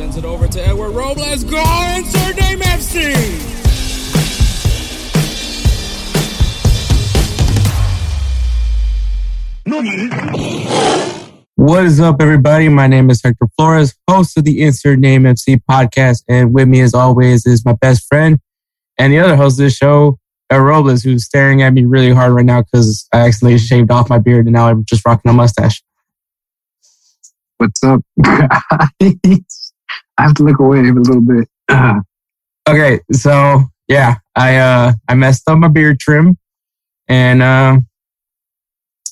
Sends it over to Edward Robles. Go insert name FC. What is up, everybody? My name is Hector Flores, host of the Insert Name FC podcast. And with me, as always, is my best friend and the other host of the show, Ed Robles, who's staring at me really hard right now because I accidentally shaved off my beard and now I'm just rocking a mustache. What's up? I have to look away a little bit. Okay, so yeah, I uh I messed up my beard trim, and uh,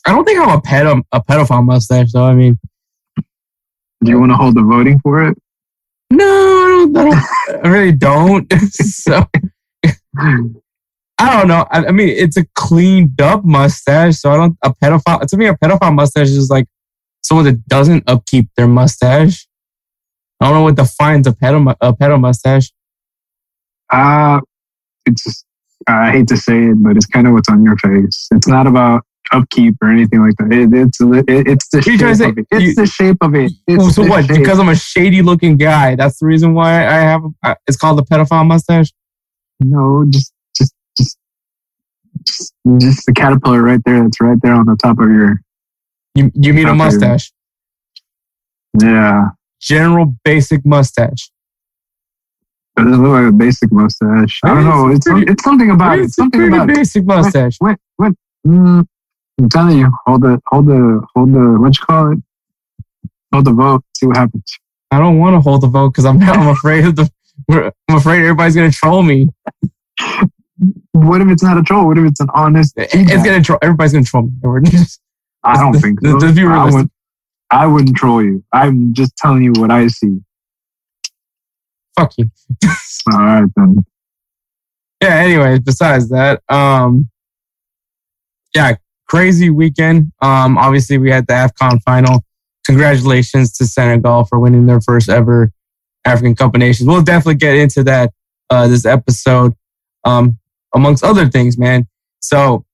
I don't think I'm a pedo a pedophile mustache. though. I mean, Do you want to hold the voting for it? no, I don't. I, don't, I really don't. so I don't know. I, I mean, it's a cleaned up mustache, so I don't. A pedophile to me, a pedophile mustache is like someone that doesn't upkeep their mustache. I don't know what defines a pedo a pedo mustache. Uh, it's just, I hate to say it, but it's kind of what's on your face. It's not about upkeep or anything like that. It, it's it, it's the shape say- of it. It's you- the shape of it. It's Oh, so what? shape. Because I'm a shady looking guy. That's the reason why I have. A, it's called the pedophile mustache. no, just just just just just the caterpillar right there. That's right there on the top of your You you mean a mustache? yeah. General basic mustache. It doesn't look like a basic mustache. I don't know. It's pretty- it's something about it. It's a Something pretty about basic mustache. What? What? Mm, I'm telling you, hold the, hold the, hold the, what you call it? Hold the vote. See what happens. I don't want to hold the vote because I'm I'm afraid of the. I'm afraid everybody's gonna troll me. What if it's not a troll? What if it's an honest? It's gonna troll. Everybody's gonna troll me. I don't think so. let's be I, realistic. I wouldn't troll you. I'm just telling you what I see. Fuck you. All right then. Yeah. Anyway, besides that, um, yeah, crazy weekend. Um, obviously we had the Afcon final. Congratulations to Senegal for winning their first ever African Cup of Nations. We'll definitely get into that uh, this episode, um, amongst other things, man. So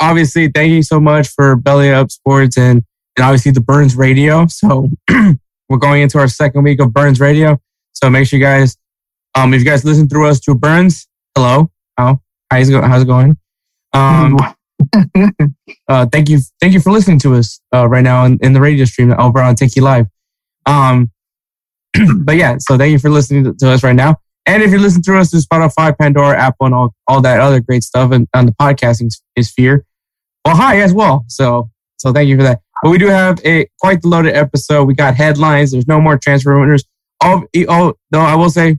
obviously, thank you so much for Belly Up Sports and and obviously the Burns Radio. So we're going into our second week of Burns Radio. So make sure you guys, um, if you guys listen through us through Burns, hello, how how's it go, how's it going? Um, uh, thank you, thank you for listening to us uh, right now in, in the radio stream over on Tiki Live. Um, but yeah, so thank you for listening to, to us right now. And if you're listening to us through Spotify, Pandora, Apple, and all, all that other great stuff and on the podcasting sphere, well, hi as well. So so thank you for that. But we do have a quite the loaded episode. We got headlines. There's no more transfer rumors. Oh, oh no, I will say,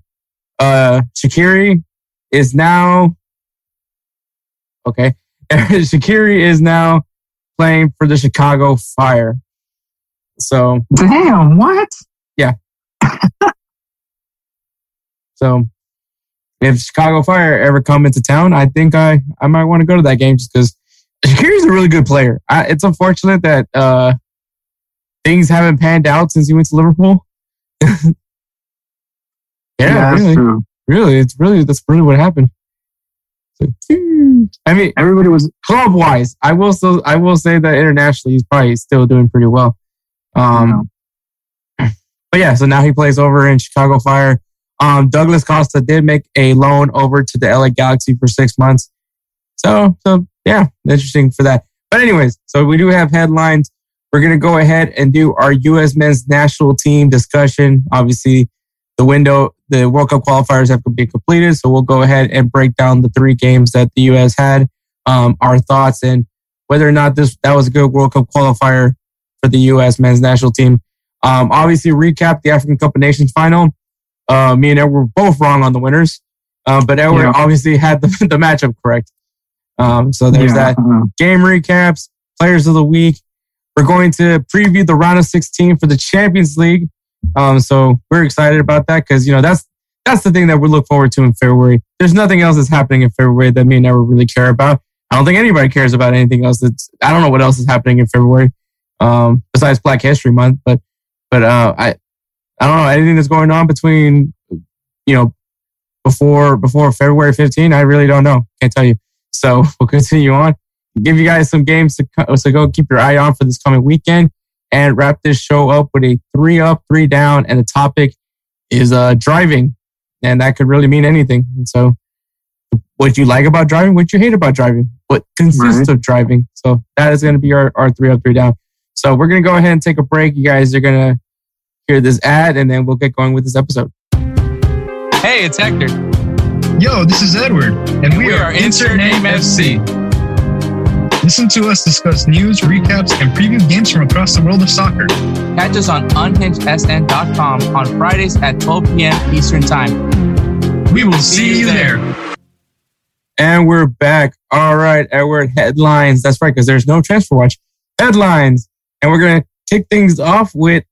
uh, Shaqiri is now okay. Shaqiri is now playing for the Chicago Fire. So Damn, what? Yeah. so if Chicago Fire ever come into town, I think I, I might want to go to that game just because Shaqiri's a really good player. I, it's unfortunate that uh, things haven't panned out since he went to Liverpool. yeah, that's really, true. really, it's really that's really what happened. So, I mean, Everybody was club wise, I will still I will say that internationally he's probably still doing pretty well. Um, but yeah, so now he plays over in Chicago Fire. Um, Douglas Costa did make a loan over to the LA Galaxy for six months. So, so yeah, interesting for that. But anyways, so we do have headlines. We're gonna go ahead and do our U.S. men's national team discussion. Obviously, the window, the World Cup qualifiers have been completed, so we'll go ahead and break down the three games that the U.S. had, um, our thoughts, and whether or not this that was a good World Cup qualifier for the U.S. men's national team. Um, obviously, recap the African Cup of Nations final. Uh, me and Edward were both wrong on the winners, uh, but Edward Yeah. obviously had the, the matchup correct. Um, so there's Yeah, that. uh, Game recaps, players of the week. We're going to preview the round of 16 for the Champions League. Um, so we're excited about that because you know that's that's the thing that we look forward to in February. There's nothing else that's happening in February that me and Edward really care about. I don't think anybody cares about anything else. That's I don't know what else is happening in February um, besides Black History Month, but but uh, I I don't know anything that's going on between you know before before February 15. I really don't know. Can't tell you. So we'll continue on. Give you guys some games to co- to go keep your eye on for this coming weekend, and wrap this show up with a three up, three down, and the topic is uh driving, and that could really mean anything. And so, what you like about driving, what you hate about driving, what consists Right. of driving. So that is going to be our our three up, three down. So we're gonna go ahead and take a break. You guys are gonna hear this ad, and then we'll get going with this episode. Hey, it's Hector. Yo, this is Edward, and, we, are Insert Name FC. Listen to us discuss news, recaps, and preview games from across the world of soccer. Catch us on unhingedsn.com on Fridays at 12 p.m. Eastern Time. We will see you there. And we're back. All right, Edward, headlines. That's right, because there's no transfer watch. Headlines. And we're going to kick things off with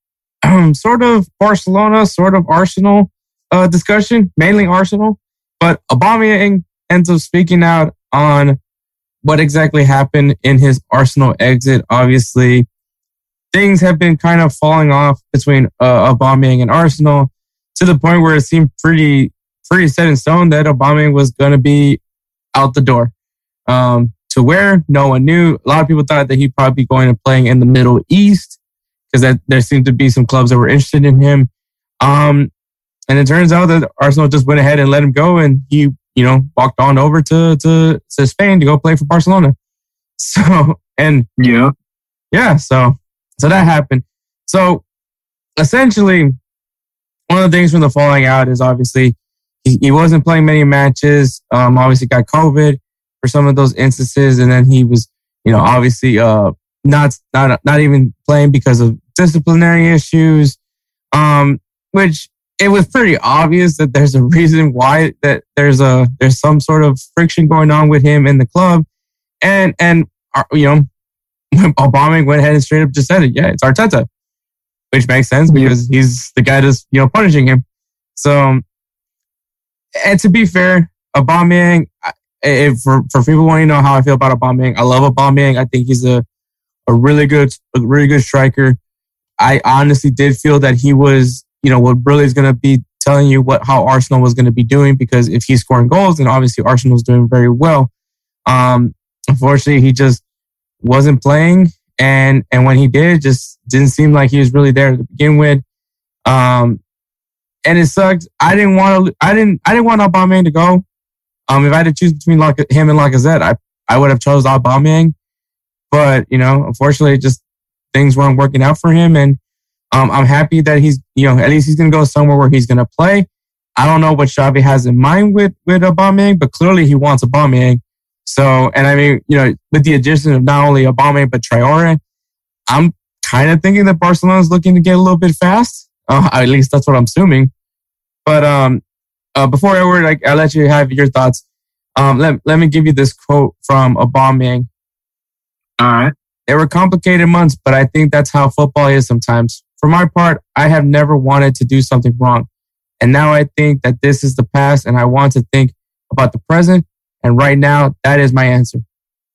um, sort of Barcelona, sort of Arsenal uh, discussion, mainly Arsenal. But Aubameyang ends up speaking out on what exactly happened in his Arsenal exit. Obviously, things have been kind of falling off between uh, Aubameyang and Arsenal to the point where it seemed pretty pretty set in stone that Aubameyang was going to be out the door. Um, to where no one knew. A lot of people thought that he'd probably be going and playing in the Middle East because there seemed to be some clubs that were interested in him. Um, and it turns out that Arsenal just went ahead and let him go, and he, you know, walked on over to to, to Spain to go play for Barcelona. So, and yeah. yeah, so so that happened. So essentially, one of the things from the falling out is obviously he, he wasn't playing many matches. Um, obviously got COVID for some of those instances, and then he was, you know, obviously uh not not not even playing because of disciplinary issues. Um, which it was pretty obvious that there's a reason why that there's a there's some sort of friction going on with him in the club, and and uh, you know Obama went ahead and straight up just said it. Yeah, it's Arteta, which makes sense because he's the guy that's you know punishing him. So, and to be fair, Aubameyang, if for for people wanting to know how I feel about Aubameyang, I love Aubameyang. I think he's a a really good a really good striker. I honestly did feel that he was, you know, what really is going to be telling you what how Arsenal was going to be doing because if he's scoring goals, then obviously Arsenal's doing very well. Um, unfortunately, he just wasn't playing, and and when he did, just didn't seem like he was really there to begin with. Um, and it sucked. I didn't want to. I didn't. I didn't want Aubameyang to go. Um, if I had to choose between like him and Lacazette, I I would have chose Aubameyang. But you know, unfortunately, just things weren't working out for him, and um, I'm happy that he's you know at least he's gonna go somewhere where he's gonna play. I don't know what Xavi has in mind with with Aubameyang, but clearly he wants Aubameyang. So, and I mean, you know, with the addition of not only Aubameyang but Traore, I'm kind of thinking that Barcelona is looking to get a little bit fast. Uh, at least that's what I'm assuming. But um, uh, before Edward, I, I'll let you have your thoughts. Um, let, let me give you this quote from Aubameyang. All right. They were complicated months, but I think that's how football is sometimes. For my part, I have never wanted to do something wrong. And now I think that this is the past and I want to think about the present. And right now, that is my answer.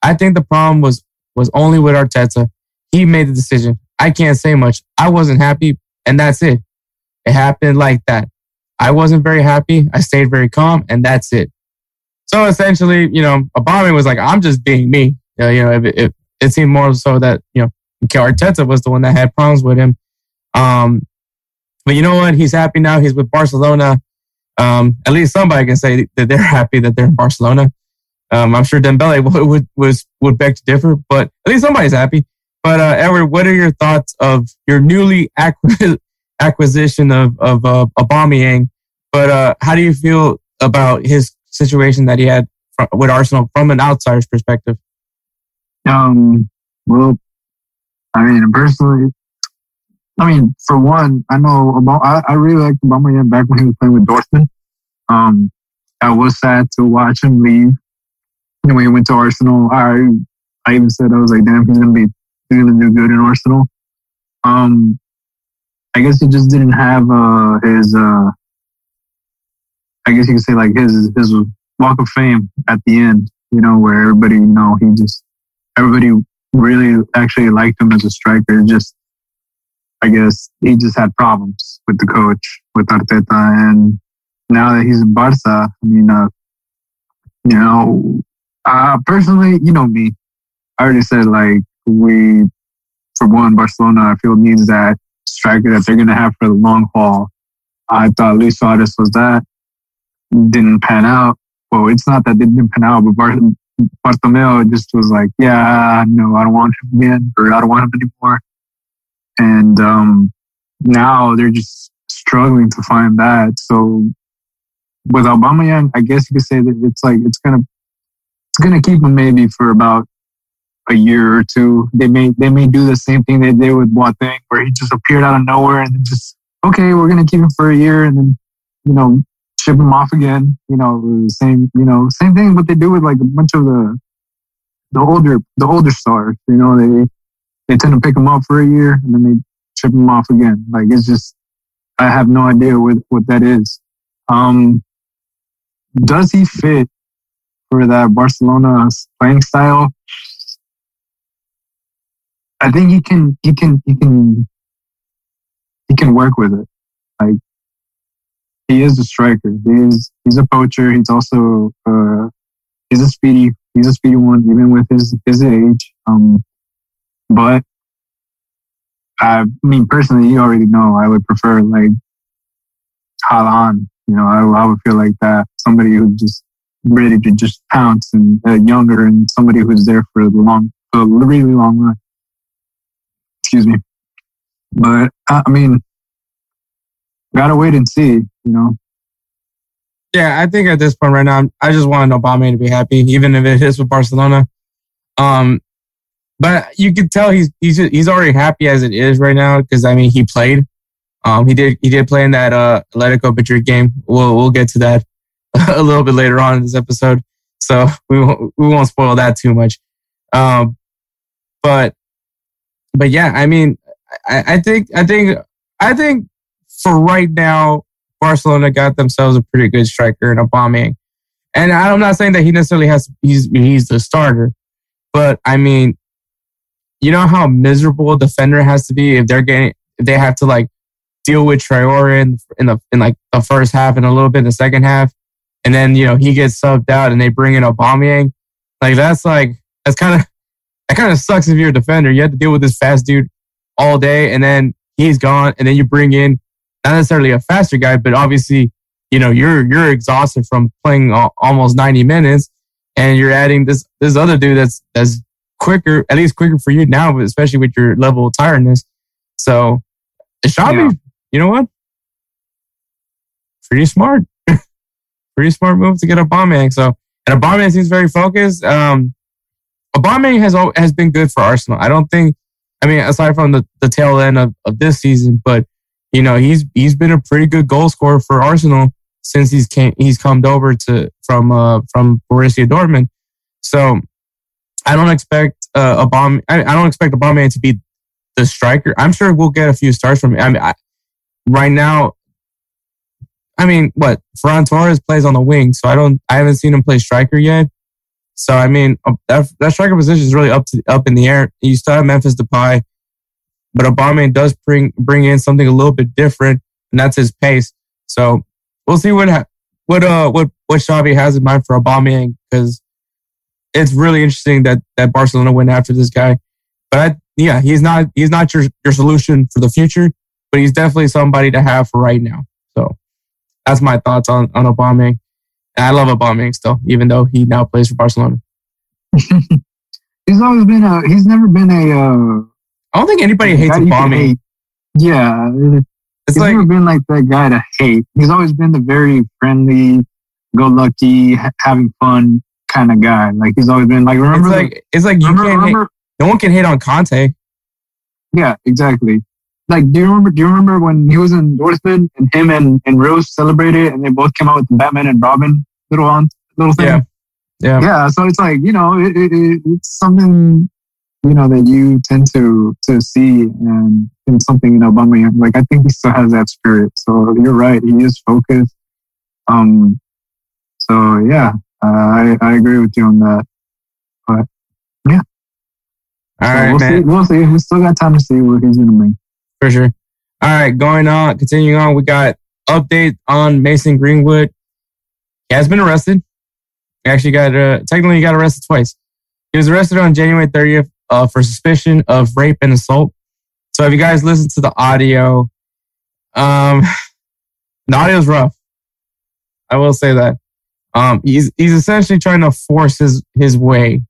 I think the problem was, was only with Arteta. He made the decision. I can't say much. I wasn't happy and that's it. It happened like that. I wasn't very happy. I stayed very calm and that's it. So essentially, you know, Obama was like, I'm just being me. Uh, you know, it seemed more so that, you know, Arteta was the one that had problems with him. Um, but you know what? He's happy now. He's with Barcelona. Um, at least somebody can say that they're happy that they're in Barcelona. Um, I'm sure Dembele would, would was would beg to differ, but at least somebody's happy. But uh, Edward, what are your thoughts of your newly acqui- acquisition of of uh, Aubameyang? But uh, how do you feel about his situation that he had with Arsenal from an outsider's perspective? Um, well, I mean, personally, I mean, for one, I know about, I, I really liked Aubameyang back when he was playing with Dortmund. Um, I was sad to watch him leave. And when he went to Arsenal, I I even said I was like, damn, he's gonna be he's gonna do good in Arsenal. Um, I guess he just didn't have uh, his uh, I guess you could say like his his walk of fame at the end. You know, where everybody you know he just everybody really actually liked him as a striker. Just I guess he just had problems with the coach with Arteta, and now that he's in Barca, I mean, uh, you know, uh, personally, you know me, I already said like we, for one, Barcelona, I feel needs that striker that they're gonna have for the long haul. I thought Luis Suarez was that. Didn't pan out. Well, it's not that didn't pan out, but Bar- Bartomeu just was like, yeah, no, I don't want him again, or I don't want him anymore. And um, now they're just struggling to find that. So with Aubameyang, I guess you could say that it's like it's gonna it's gonna keep him maybe for about a year or two. They may they may do the same thing they did with Boateng, where he just appeared out of nowhere and just okay, we're gonna keep him for a year and then you know ship him off again. You know, same you know same thing what they do with like a bunch of the the older the older stars. You know, they they tend to pick them up for a year and then they ship them off again. Like it's just I have no idea what what that is. Um, does he fit for that Barcelona playing style? I think he can he can he can he can work with it. Like he is a striker. He is he's a poacher. He's also uh, he's a speedy he's a speedy one even with his his age. Um, but I mean personally, you already know I would prefer like Haaland. You know, I, I would feel like that somebody who's just ready to just pounce and uh, younger and somebody who's there for the long, a really long run excuse me. But I mean, gotta wait and see, you know. Yeah, I think at this point right now, I just want Obama to be happy, even if it is with Barcelona. Um, but you can tell he's he's he's already happy as it is right now because I mean he played. Um, he did he did play in that uh Atletico Madrid game. We'll we'll get to that a little bit later on in this episode, so we won't, we won't spoil that too much. Um, but but yeah, I mean, I, I think I think I think for right now, Barcelona got themselves a pretty good striker in Aubameyang. And I'm not saying that he necessarily has he's he's the starter, but I mean, you know how miserable a defender has to be if they're getting if they have to like deal with Traore in, in the in like the first half and a little bit in the second half, and then you know he gets subbed out and they bring in Aubameyang. Like that's like that's kind of that kind of sucks if you're a defender. You have to deal with this fast dude all day, and then he's gone, and then you bring in not necessarily a faster guy, but obviously, you know, you're you're exhausted from playing almost 90 minutes, and you're adding this this other dude that's that's quicker, at least quicker for you now, especially with your level of tiredness. So, Xavi, yeah. you know what? Pretty smart, pretty smart move to get a bomb So, and Aubameyang seems very focused. Um, Aubameyang has has been good for Arsenal. I don't think. I mean, aside from the, the tail end of, of this season, but you know he's he's been a pretty good goal scorer for Arsenal since he's came he's come over to from uh from Borussia Dortmund. So I don't expect uh, Aubameyang. I, I don't expect Aubameyang to be the striker. I'm sure we'll get a few stars from him. I mean, I, right now, I mean, what Ferran Torres plays on the wing, so I don't. I haven't seen him play striker yet. So I mean, uh, that, that striker position is really up to up in the air. You still have Memphis Depay, but Obama does bring bring in something a little bit different, and that's his pace. So we'll see what what uh what what Xavi has in mind for Aubameyang because it's really interesting that that Barcelona went after this guy. But I, yeah, he's not he's not your your solution for the future, but he's definitely somebody to have for right now. So that's my thoughts on on Aubameyang. I love Aubameyang still, even though he now plays for Barcelona. he's always been a. He's never been a. Uh, I don't think anybody hates Aubameyang. Yeah, it's he's like, never been like that guy to hate. He's always been the very friendly, go lucky, ha- having fun kind of guy. Like he's always been like. Remember, it's like it's like you remember, can't. Remember, hate, no one can hate on Kante. Yeah, exactly. like, do you remember? Do you remember when he was in Dortmund and him and and Reus celebrated and they both came out with the Batman and Robin little on little thing? Yeah. Yeah. Yeah. So it's like you know, it, it, it, it's something you know that you tend to to see and in something you know Aubameyang. Like I think he still has that spirit. So you're right. He is focused. Um. So yeah, uh, I I agree with you on that. But yeah. All So right, we'll man. see. We'll see. We still got time to see what he's gonna bring. For sure. All right, going on, continuing on, we got update on Mason Greenwood. He has been arrested. He actually got uh, technically he got arrested twice. He was arrested on January 30th uh, for suspicion of rape and assault. So if you guys listen to the audio, um, the audio's rough. I will say that. Um, he's he's essentially trying to force his his way,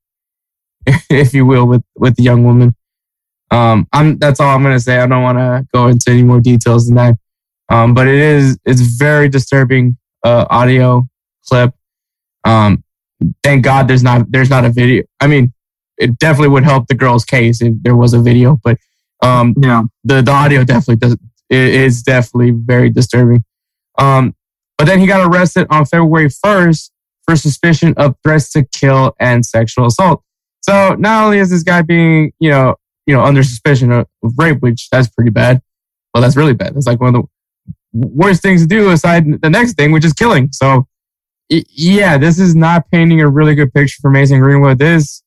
if you will, with with the young woman. Um, I'm that's all I'm gonna say. I don't want to go into any more details than that. Um, but it is it's very disturbing uh, audio clip. Um, thank God there's not there's not a video. I mean, it definitely would help the girl's case if there was a video, but um, Yeah. the the audio definitely does it is definitely very disturbing. Um, but then he got arrested on February 1st for suspicion of threats to kill and sexual assault. So not only is this guy being, you know, you know, under suspicion of, rape, which that's pretty bad. Well, that's really bad. That's like one of the worst things to do aside the next thing, which is killing. So yeah, this is not painting a really good picture for Mason Greenwood. This,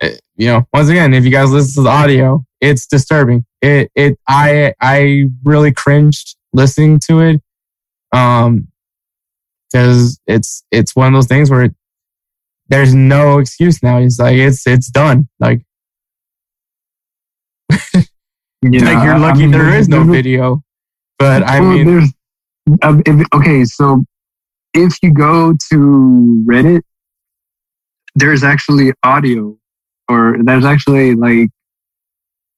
eh, you know, once again, if you guys listen to the audio, it's disturbing. It, it, I, I really cringed listening to it. Um, cause it's, it's one of those things where it, there's no excuse now. It's like, it's, it's done. Like, Yeah, like you're I- I lucky mean, there is no video. But I well, mean, there's uh, if, okay. So if you go to Reddit, there's actually audio, or there's actually like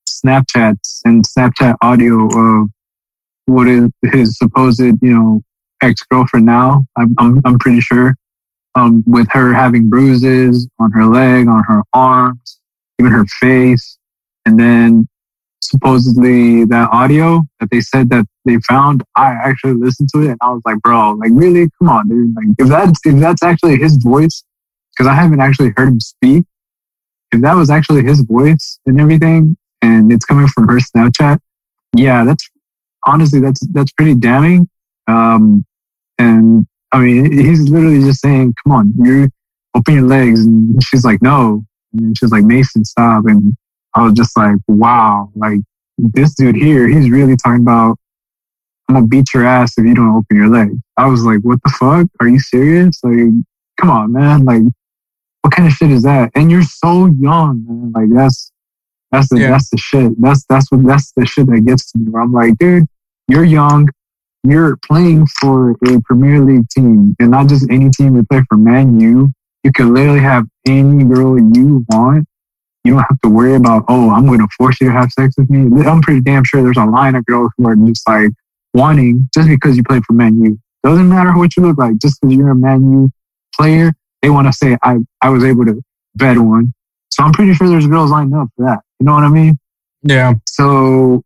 Snapchats and Snapchat audio of what is his supposed, you know, ex girlfriend now. I'm, I'm I'm pretty sure, um, with her having bruises on her leg, on her arms, even her face, and then supposedly that audio that they said that they found, I actually listened to it and I was like, bro, like really, come on, dude. Like if that's if that's actually his voice, because I haven't actually heard him speak. If that was actually his voice and everything, and it's coming from her Snapchat, yeah, that's honestly that's that's pretty damning. Um, and I mean, he's literally just saying, "Come on, you open your legs," and she's like, "No," and she's like, "Mason, stop!" And I was just like, "Wow, like this dude here, he's really talking about." I'm gonna beat your ass if you don't open your legs. I was like, what the fuck? Are you serious? Like, come on, man. Like, what kind of shit is that? And you're so young, man. Like, that's that's the Yeah. that's the shit. That's that's what that's the shit that gets to me. Where I'm like, dude, you're young. You're playing for a Premier League team, and not just any team. You play for Man U. You can literally have any girl you want. You don't have to worry about, oh, I'm going to force you to have sex with me. I'm pretty damn sure there's a line of girls who are just like wanting just because you play for Man U. Doesn't matter what you look like, just because you're a Man U player, they want to say, I, I was able to vet one. So I'm pretty sure there's girls lined up for that. You know what I mean? yeah, So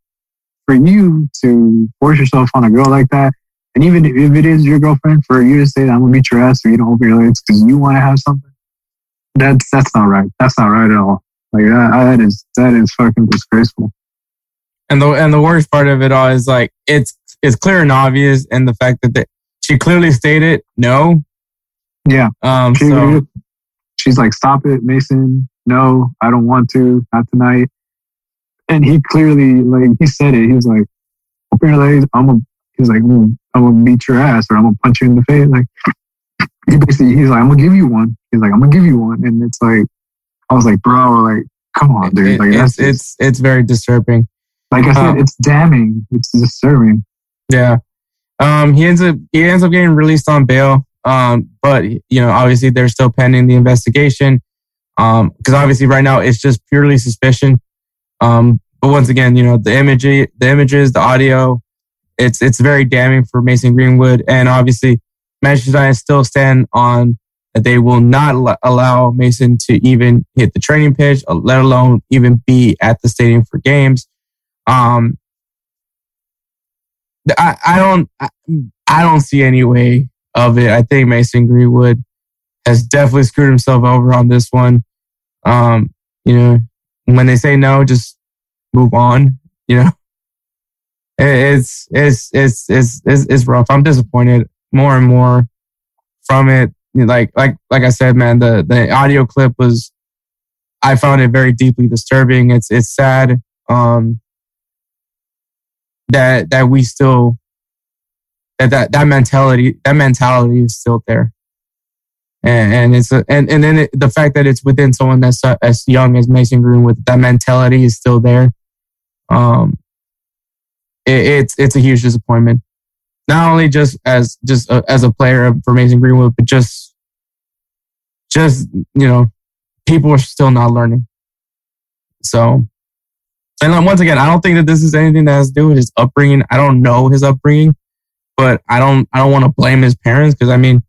for you to force yourself on a girl like that, and even if it is your girlfriend, for you to say that I'm gonna beat your ass or you don't open your legs because you want to have something, that's that's not right. That's not right at all. Like that, that is that is fucking disgraceful. and the and the worst part of it all is like it's it's clear and obvious, and the fact that they, she clearly stated no. Yeah. Um. She, So she's like, "Stop it, Mason. No, I don't want to. Not tonight." And he clearly, like, he said it. He was like, "Open your legs. I'm gonna." He's like, "I'm gonna, beat your ass, or I'm gonna punch you in the face." Like, he basically, he's like, "I'm gonna give you one." He's like, "I'm gonna give you one," and it's like, I was like, "Bro, like, come on, dude. it- Like, that's it's it's it's very disturbing. like I said, um, it's damning. It's disturbing." Yeah. Um. He ends up he ends up getting released on bail. Um. But you know, obviously, they're still pending the investigation. Um. Because obviously, right now it's just purely suspicion. Um. But once again, you know, the imagery, the images, the audio, it's it's very damning for Mason Greenwood, and obviously, Manchester United still stand on that they will not al- allow Mason to even hit the training pitch, uh, let alone even be at the stadium for games. Um, I, I don't I, I don't see any way of it. I think Mason Greenwood has definitely screwed himself over on this one. Um, you know, when they say no, just move on. You know, it's it's it's it's it's, it's rough. I'm disappointed more and more from it. Like like like I said, man, the the audio clip was I found it very deeply disturbing. It's it's sad um, that that we still that that that mentality that mentality is still there, and, and it's and and then it, the fact that it's within someone that's uh, as young as Mason Greenwood, that mentality is still there. Um, it, it's it's a huge disappointment, not only just as just a, as a player for Mason Greenwood, but just just you know people are still not learning. So, and once again, I don't think that this is anything that has to do with his upbringing. I don't know his upbringing, but I don't, I don't want to blame his parents because I mean,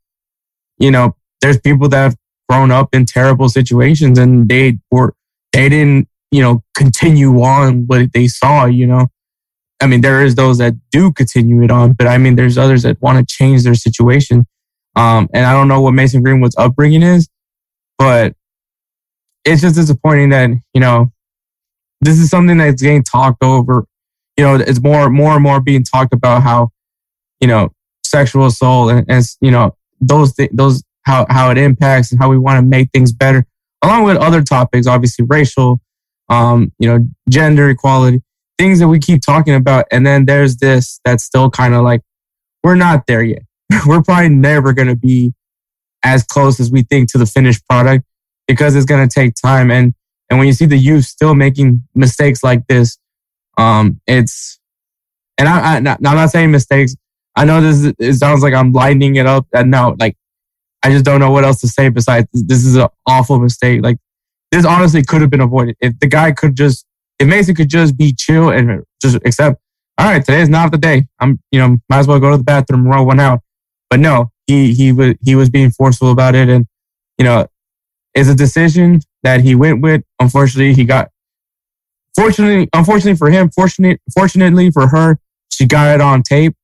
you know, there's people that have grown up in terrible situations and they were, they didn't, you know, continue on what they saw, you know. I mean, there is those that do continue it on, but I mean, there's others that want to change their situation. Um, and I don't know what Mason Greenwood's upbringing is, but it's just disappointing that you know this is something that's getting talked over. You know, it's more more and more being talked about how you know sexual assault and, and you know those th- those how how it impacts and how we want to make things better, along with other topics, obviously racial, um, you know, gender equality, things that we keep talking about, and then there's this that's still kind of like we're not there yet. we're probably never going to be as close as we think to the finished product because it's going to take time. And, and when you see the youth still making mistakes like this, um, it's, and I, I, I'm not saying mistakes. I know this, it sounds like I'm lightening it up. And no, like, I just don't know what else to say besides this is an awful mistake. Like, this honestly could have been avoided. If the guy could just, if Mason could just be chill and just accept, all right, today is not the day. I'm, you know, might as well go to the bathroom roll one out. But no, he he was he was being forceful about it, and you know, it's a decision that he went with. Unfortunately, he got. Fortunately, unfortunately for him, fortunate, fortunately for her, she got it on tape.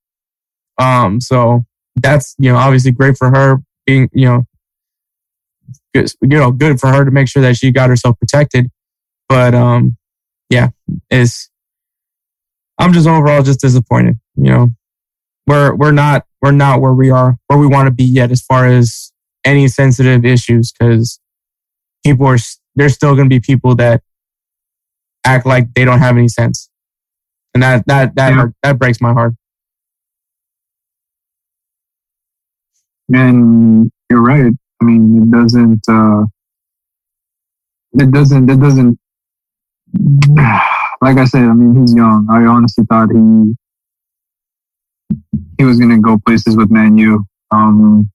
Um, so that's you know obviously great for her being you know good, you know good for her to make sure that she got herself protected. But um, yeah, it's I'm just overall just disappointed. You know, we're we're not we're not where we are where we want to be yet as far as any sensitive issues because people are there's still going to be people that act like they don't have any sense, and that that that yeah. that breaks my heart. And you're right. I mean, it doesn't. Uh, it doesn't. It doesn't. Like I said, I mean, he's young. I honestly thought he he was to go places with Man U. Um,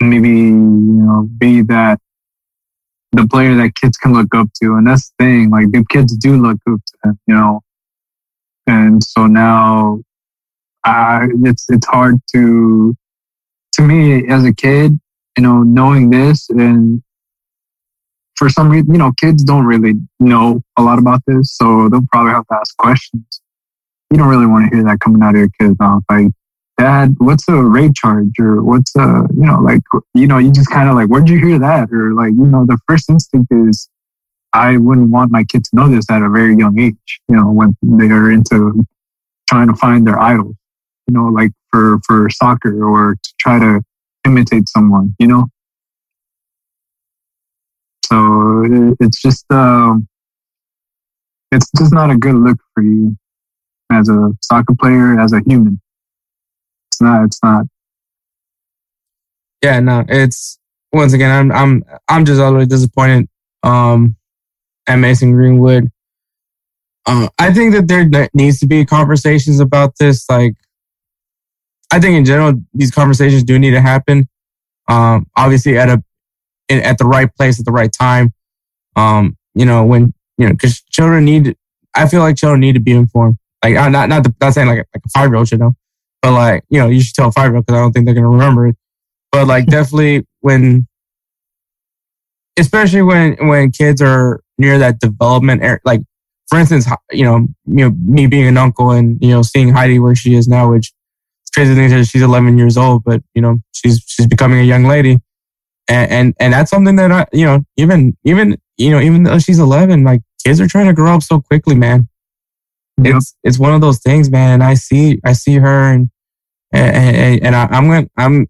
maybe you know, be that the player that kids can look up to. And that's the thing, like the kids do look up to him, you know. And so now I, it's it's hard to to me as a kid, you know, knowing this and for some reason, you know, kids don't really know a lot about this, so they'll probably have to ask questions. You don't really want to hear that coming out of your kids' mouth. Like, dad, what's a rape charge or what's a, you know, like, you know, you just kind of like, where'd you hear that? Or like, you know, the first instinct is, I wouldn't want my kid to know this at a very young age, you know, when they are into trying to find their idols, you know, like for, for soccer or to try to imitate someone, you know? So it's just, um, it's just not a good look for you as a soccer player, as a human. It's not. It's not. Yeah, no. It's once again. I'm. I'm. I'm just always disappointed. Um, at Mason Greenwood. Uh, I think that there needs to be conversations about this. Like, I think in general, these conversations do need to happen. Um, obviously at a in, at the right place at the right time. Um, you know when you know because children need. I feel like children need to be informed. Like, not not the, not saying like like a five year old should know, but like, you know, you should tell a five year old because I don't think they're going to remember it. But like, definitely when, especially when, when kids are near that development, like for instance, you know, you know, me being an uncle and you know seeing Heidi where she is now, which crazy thing that she's 11 years old, but you know she's she's becoming a young lady, and and, and that's something that I you know even even you know even though she's 11, like kids are trying to grow up so quickly, man. Yep. It's it's one of those things, man. I see I see her and and, and I, I'm gonna I'm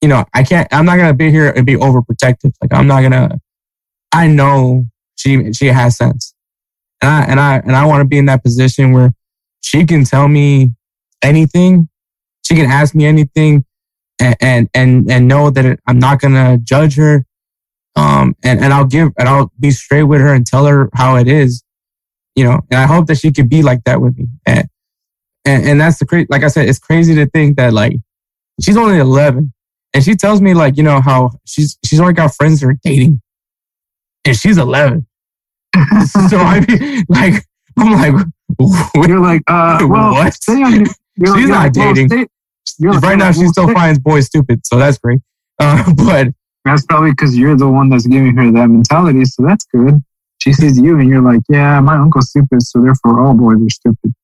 you know I can't I'm not gonna be here and be overprotective. Like I'm not gonna. I know she she has sense and I and I and I want to be in that position where she can tell me anything, she can ask me anything, and and and, and know that I'm not gonna judge her. Um, and and I'll give and I'll be straight with her and tell her how it is, you know. And I hope that she could be like that with me. And and, and that's the crazy. Like I said, it's crazy to think that like she's only 11, and she tells me like you know how she's she's already got friends that are dating, and she's 11 so I mean, like, I'm like, you're like, uh, well, what? On, she's not dating. Well, right now, she still finds boys stupid, so that's great. Uh, but that's probably because you're the one that's giving her that mentality, so that's good. She sees you, and you're like, yeah, my uncle's stupid, so therefore all boys are stupid.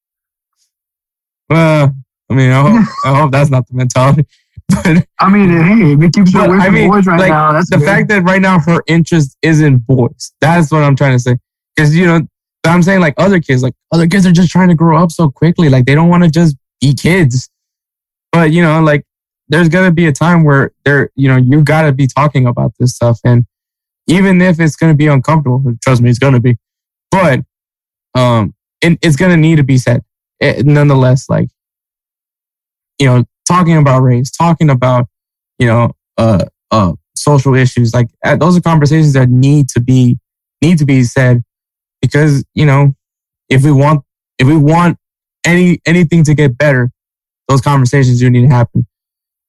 Well, I mean, I hope, I hope that's not the mentality. But I mean, hey, it keeps her away from I mean, boys right like, now, that's the good. fact that right now her interest is in boys. That's what I'm trying to say. Because you know, I'm saying like other kids, like other kids are just trying to grow up so quickly. Like they don't want to just be kids. But you know, like there's gonna be a time where there, you know, you gotta be talking about this stuff, and even if it's gonna be uncomfortable, trust me, it's gonna be. But um, it, it's gonna need to be said. It, nonetheless, like you know, talking about race, talking about, you know, uh, uh, social issues. Like uh, those are conversations that need to be need to be said because you know if we want if we want any anything to get better, those conversations do need to happen.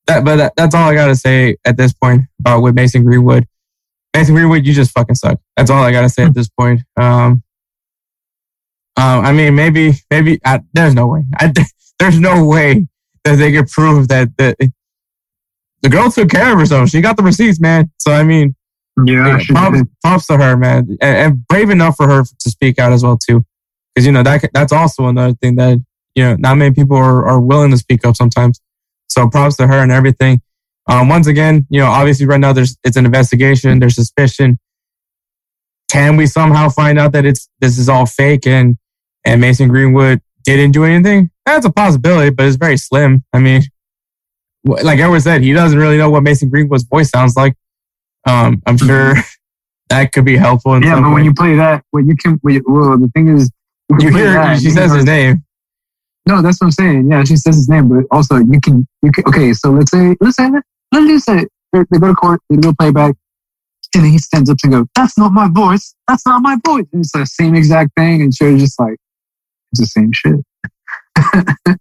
That, but that, that's all I gotta say at this point about with Mason Greenwood. Mason Greenwood, you just fucking suck. That's all I gotta say at this point. Um, um, I mean, maybe, maybe I, there's no way. I, there's no way that they could prove that the the girl took care of herself. She got the receipts, man. So I mean, yeah, props, props, to her, man, and, and, brave enough for her to speak out as well too, because you know that that's also another thing that you know not many people are, are willing to speak up sometimes. So props to her and everything. Um, once again, you know, obviously right now there's it's an investigation. There's suspicion. Can we somehow find out that it's this is all fake and and Mason Greenwood didn't do anything? That's a possibility, but it's very slim. I mean, like Edward said, he doesn't really know what Mason Greenwood's voice sounds like. Um, I'm sure that could be helpful. yeah, but way. when you play that, what you can, well, the thing is, you, you hear that, she you says his name. No, that's what I'm saying. Yeah, she says his name, but also you can, you can. Okay, so let's say, let's say, let's just say they, go to court, they go playback, and then he stands up and goes, "That's not my voice. That's not my voice." And it's the same exact thing, and she's just like, "It's the same shit."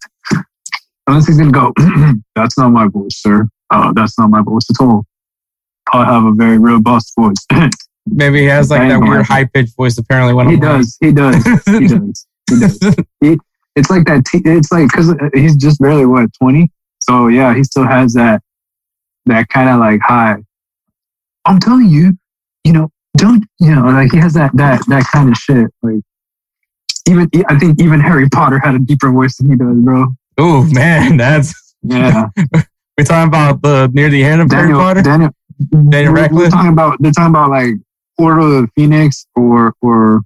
Unless he's gonna go, that's not my voice, sir. Uh, that's not my voice at all. I have a very robust voice. Maybe he has like that weird high pitched voice. Apparently, when he does, he does, he does, he does. He, it's like that. T- it's like because uh, he's just barely what twenty. So yeah, he still has that that kind of like high. I'm telling you, you know, don't you know? Like he has that that that kind of shit. Like even I think even Harry Potter had a deeper voice than he does, bro. Oh man, that's yeah. we're talking about the near the end of Daniel, Harry Potter. Daniel, Daniel Radcliffe. We're talking about they're talking about like Order of the Phoenix or or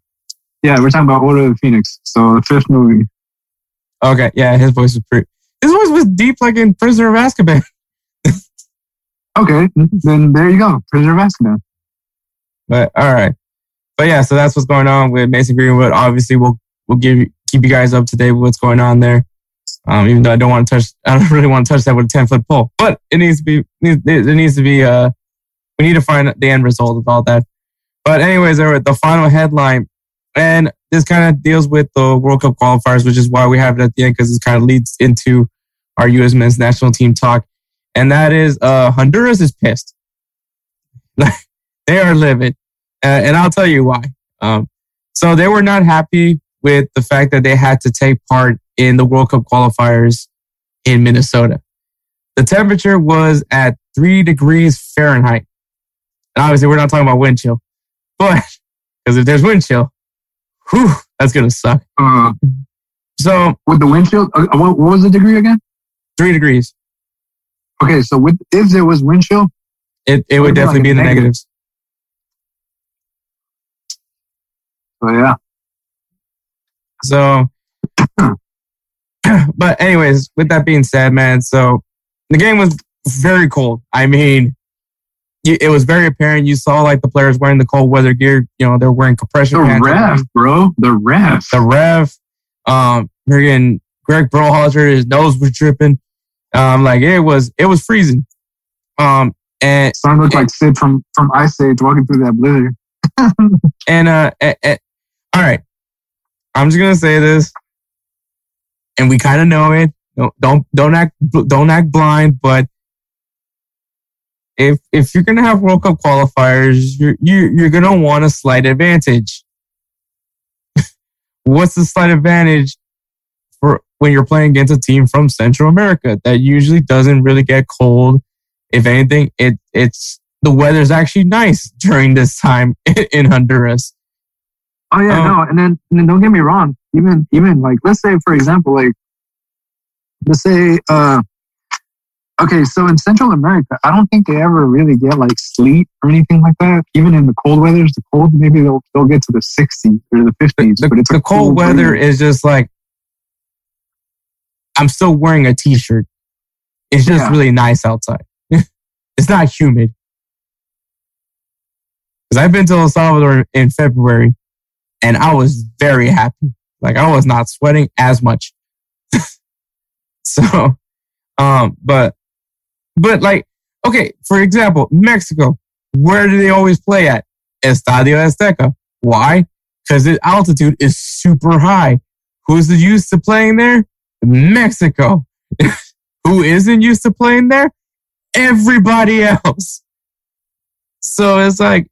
yeah, we're talking about Order of the Phoenix. So the fifth movie. Okay, yeah, his voice was pretty. His voice was deep, like in Prisoner of Azkaban. okay, then there you go, Prisoner of Azkaban. But all right, but yeah, so that's what's going on with Mason Greenwood. Obviously, we'll we'll give keep you guys up to date with what's going on there. Um, even though I don't want to touch, I don't really want to touch that with a 10 foot pole, but it needs to be, there needs to be, uh, we need to find the end result of all that. But anyways, the final headline, and this kind of deals with the World Cup qualifiers, which is why we have it at the end because it kind of leads into our U.S. men's national team talk. And that is, uh, Honduras is pissed. they are livid. Uh, and I'll tell you why. Um, so they were not happy with the fact that they had to take part in the World Cup qualifiers in Minnesota. The temperature was at three degrees Fahrenheit. And obviously, we're not talking about wind chill, but because if there's wind chill, Whew, that's gonna suck. Uh, So with the windshield, uh, what, what was the degree again? three degrees. Okay, so with if there was wind chill, It it Would definitely like be in the negative. negatives. so yeah. So, but anyways, with that being said, man, so the game was very cold. I mean, it was very apparent. You saw like the players wearing the cold weather gear. You know, they're wearing compression The pants. ref, bro. The ref. The ref, um, friggin' Greg Berhalter, his nose was dripping. Um, like it was, it was freezing. Um, and Son looked like Sid from from Ice Age walking through that blizzard. And uh, eh, eh, all right, I'm just gonna say this, and we kind of know it. Don't don't don't act don't act blind, but if if you're gonna have World Cup qualifiers, you're you you're gonna want a slight advantage. What's the slight advantage for when you're playing against a team from Central America that usually doesn't really get cold? If anything, it it's the weather's actually nice during this time in Honduras. Oh yeah, Oh. no, and then and then don't get me wrong. Even even like let's say for example, like let's say uh okay, so in Central America, I don't think they ever really get like sleet or anything like that. Even in the cold weathers, the cold maybe they'll they'll get to the 60s or the 50s, the, but it's the cold weather breeze. is just like I'm still wearing a t-shirt. It's just Yeah. really nice outside. it's not humid. Because I've been to El Salvador in February, and I was very happy. Like I was not sweating as much. so, um, but, but like, okay, for example, Mexico, where do they always play at? Estadio Azteca. Why? because the altitude is super high. Who's used to playing there? Mexico. Who isn't used to playing there? Everybody else. So it's like,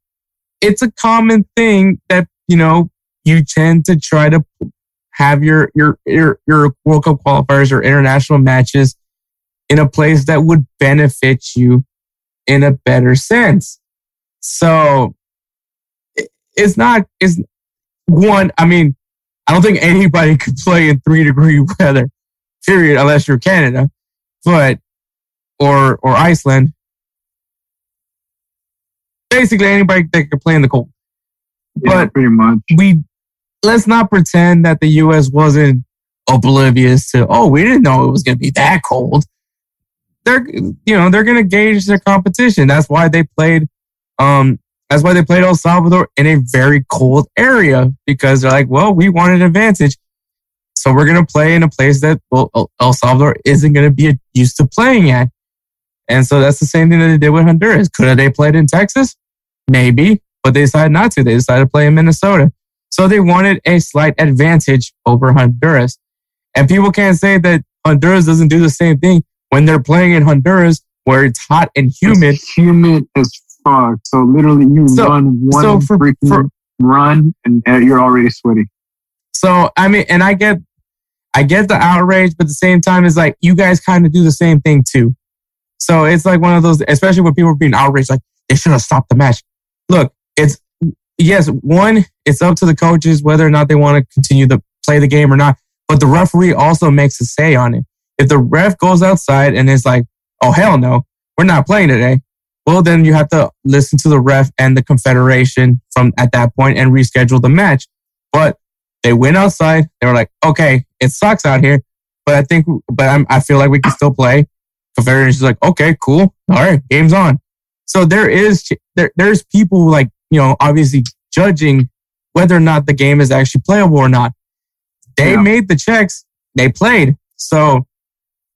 it's a common thing that, you know, you tend to try to have your, your, your, your World Cup qualifiers or international matches in a place that would benefit you in a better sense. So it's not, it's, one, I mean, I don't think anybody could play in three degree weather, period, unless you're Canada, but or or Iceland. Basically, anybody that could play in the cold. yeah, but- pretty much. We let's not pretend that the U.S. wasn't oblivious to. Oh, we didn't know it was going to be that cold. They're you know they're going to gauge their competition. That's why they played. Um, that's why they played El Salvador in a very cold area because they're like, well, we want an advantage. So we're going to play in a place that well, El- Salvador isn't going to be used to playing at. And so that's the same thing that they did with Honduras. Could have they played in Texas? Maybe, but they decided not to. They decided to play in Minnesota. So they wanted a slight advantage over Honduras. And people can't say that Honduras doesn't do the same thing when they're playing in Honduras where it's hot and humid. It's humid as fuck. So literally, you So- run one so for- freaking for- run, and you're already sweaty. So I mean, and I get, I get the outrage, but at the same time, it's like you guys kind of do the same thing too. So it's like one of those, especially when people are being outraged, like they should have stopped the match. Look, it's yes, one, it's up to the coaches whether or not they want to continue to play the game or not. But the referee also makes a say on it. If the ref goes outside and is like, "Oh hell no, we're not playing today," well then you have to listen to the ref and the confederation from at that point and reschedule the match. But they went outside. They were like, "Okay, it sucks out here, but I think, but I'm, I feel like we can still play." Confederation's like, "Okay, cool, all right, game's on." So there is there there's people like you know obviously judging whether or not the game is actually playable or not. They Yeah. made the checks. They played. So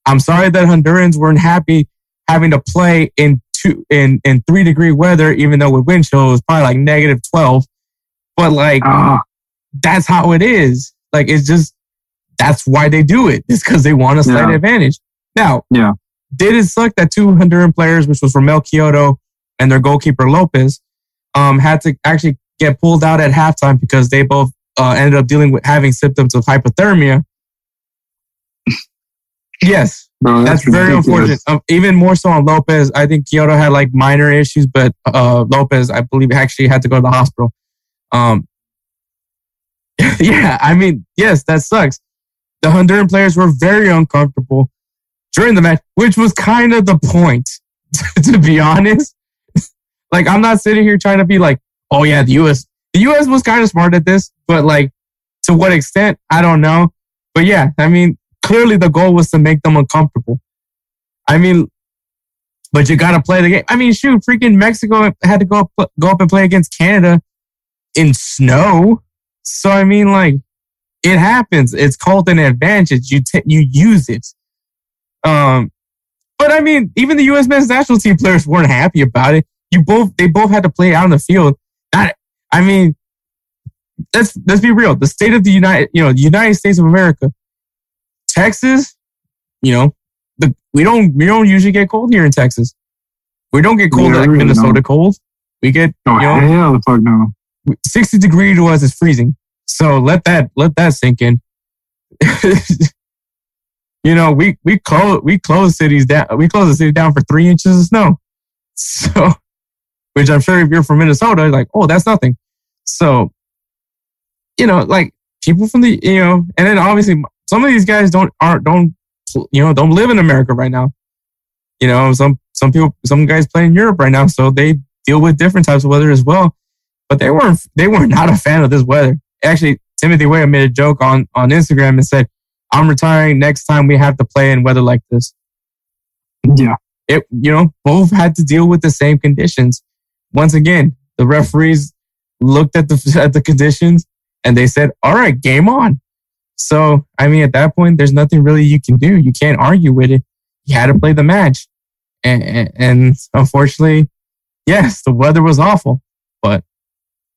I'm sorry that Hondurans weren't happy having to play in two in in three degree weather, even though with wind chill it was probably like negative twelve. But like Ah, that's how it is. Like it's just that's why they do it. It's because they want a slight Yeah. advantage. Now, Yeah. did it suck that two Honduran players, which was Romell Quioto and their goalkeeper Lopez, um, had to actually get pulled out at halftime because they both uh, ended up dealing with having symptoms of hypothermia. Yes, bro, that's, that's, very unfortunate. Um, even more so on Lopez. I think Quioto had like minor issues, but uh, Lopez, I believe, actually had to go to the hospital. Um, yeah, I mean, yes, that sucks. The Honduran players were very uncomfortable during the match, which was kind of the point, to be honest. like, I'm not sitting here trying to be like, oh yeah, the US, the US was kind of smart at this, but like, to what extent, I don't know. But yeah, I mean, clearly the goal was to make them uncomfortable. I mean, but you got to play the game. I mean, shoot, freaking Mexico had to go up, go up and play against Canada in snow. So I mean, like, it happens. It's called an advantage. You t- you use it. Um, but I mean, even the U.S. men's national team players weren't happy about it. You both they both had to play out in the field. Not, I mean, let's let's be real. The state of the United, you know, the United States of America, Texas, you know, the we don't we don't usually get cold here in Texas. We don't get cold yeah, like really Minnesota don't. cold. We get oh you know, hell the fuck no. 60 degree to us is freezing. So let that let that sink in. you know, we we close we close cities down we close the city down for three inches of snow. So which I'm sure if you're from Minnesota, like, oh, that's nothing. So, you know, like people from the, you know, and then obviously some of these guys don't aren't don't you know don't live in America right now. You know, some some people some guys play in Europe right now, so they deal with different types of weather as well but they weren't they were not a fan of this weather. Actually, Timothy Weah made a joke on on Instagram and said, "I'm retiring next time we have to play in weather like this." Yeah, it you know both had to deal with the same conditions. Once again, the referees looked at the at the conditions and they said, "All right, game on." So I mean, at that point, there's nothing really you can do. You can't argue with it. You had to play the match, and, and, unfortunately, yes, the weather was awful, but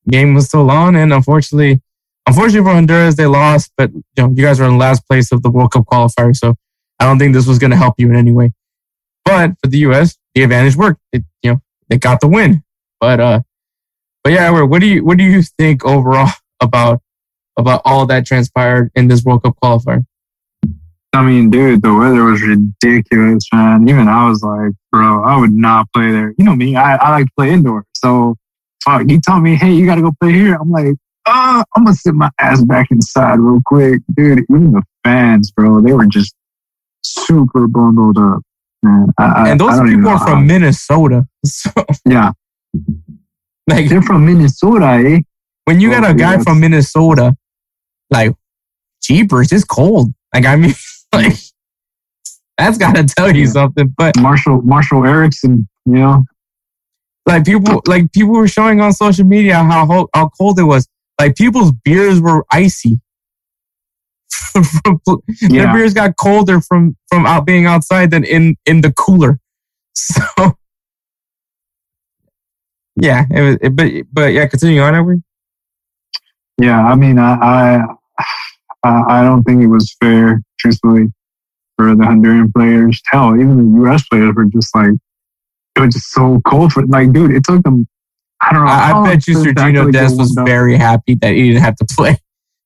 game was still on, and unfortunately, unfortunately for Honduras, they lost. But you know, you guys were in last place of the World Cup qualifier, so I don't think this was going to help you in any way. But for the U.S., the advantage worked. It, you know, they got the win. But uh, but yeah, what do you what do you think overall about about all that transpired in this World Cup qualifier? I mean, dude, the weather was ridiculous, man. Even I was like, bro, I would not play there. You know me, I, I like to play indoor. So fuck, he told me, hey, you got to go play here. I'm like, uh, I'm gonna sit my ass back inside real quick, dude. Even the fans, bro, they were just super bundled up, man. I, and those people are from Minnesota, so yeah, like they're from Minnesota, eh? When you got a guy yes. from Minnesota, like, jeepers, it's cold. Like, I mean, like, that's got to tell you yeah. something. But Marshall Marshall Eriksen, you know, like people, like people were showing on social media how how cold it was. Like people's beers were icy. yeah. Their beers got colder from from out being outside than in in the cooler. So yeah, it was. It, but but yeah, continue on, Edward. Yeah, I mean, I, I I don't think it was fair, truthfully, for the Honduran players. Hell, even the U.S. players were just like, it was just so cold for like, dude. It took them. I don't know. I, I bet you Sergiño Dest was very happy that he didn't have to play.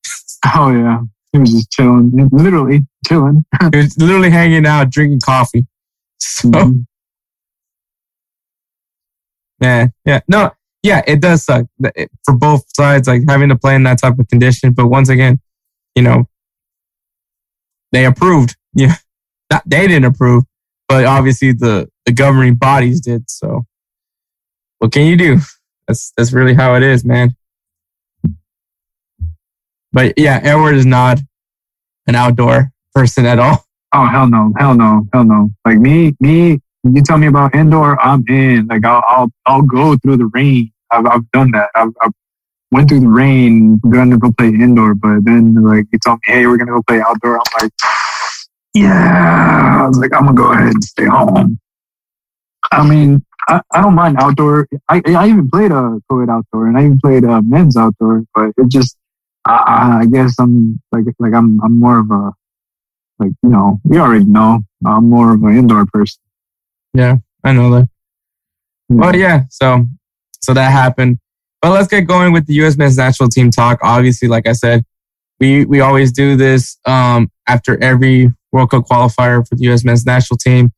oh yeah, he was just chilling, literally chilling. he was literally hanging out, drinking coffee. So, mm-hmm. yeah, yeah, no, yeah, it does suck for both sides, like having to play in that type of condition. But once again, you know, they approved. Yeah, not, they didn't approve, but obviously the the governing bodies did. So, what can you do? That's that's really how it is, man. But yeah, Edward is not an outdoor person at all. Oh hell no, hell no, hell no. Like me, me. You tell me about indoor, I'm in. Like I'll, I'll, I'll go through the rain. I've, I've done that. I've, I've went through the rain, gonna go play indoor. But then like he told me, hey, we're gonna go play outdoor. I'm like, yeah. I was like, I'm gonna go ahead and stay home. I mean, I, I don't mind outdoor. I, I even played a co-ed outdoor and I even played a men's outdoor, but it just, I, I guess I'm like, like I'm, I'm more of a, like, you know, you already know, I'm more of an indoor person. Yeah, I know that. Yeah. Yeah. So, so that happened. But let's get going with the U.S. men's national team talk. Obviously, like I said, we we always do this um, after every World Cup qualifier for the U.S. men's national team.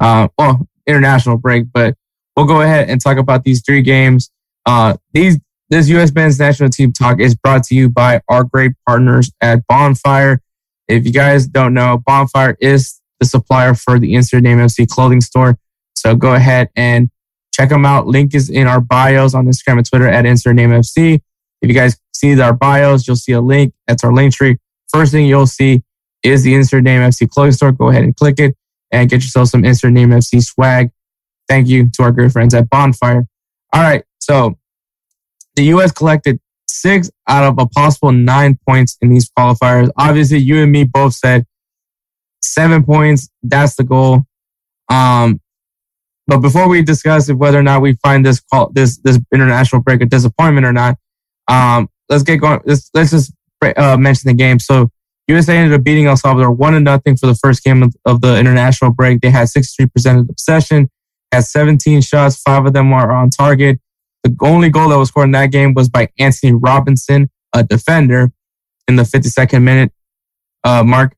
Uh, well, international break, but we'll go ahead and talk about these three games. Uh, these this U.S. men's national team talk is brought to you by our great partners at Bonfire. If you guys don't know, Bonfire is the supplier for the Name FC clothing store. So go ahead and check them out. Link is in our bios on Instagram and Twitter at Insert Name FC. If you guys see our bios, you'll see a link. That's our link tree. First thing you'll see is the Insert Name FC clothing store. Go ahead and click it and get yourself some Insert Name FC swag. Thank you to our good friends at Bonfire. All right. So the U.S. collected six out of a possible nine points in these qualifiers. Obviously, you and me both said seven points. That's the goal. Um, but before we discuss whether or not we find this this this international break a disappointment or not, um, let's get going. Let's let's just uh, mention the game. So USA ended up beating El Salvador one to nothing for the first game of, of the international break. They had 63% of the possession, had 17 shots, five of them were on target. The only goal that was scored in that game was by Anthony Robinson, a defender, in the 52nd minute uh, mark.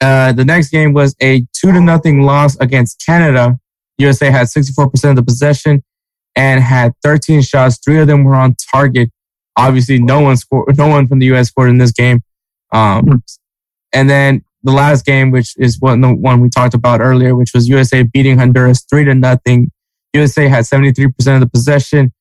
Uh, the next game was a two to nothing loss against Canada. USA had 64% of the possession and had 13 shots. Three of them were on target. Obviously, no one scored. No one from the US scored in this game. Um, and then the last game, which is one the one we talked about earlier, which was USA beating Honduras three to nothing. USA had 73% of the possession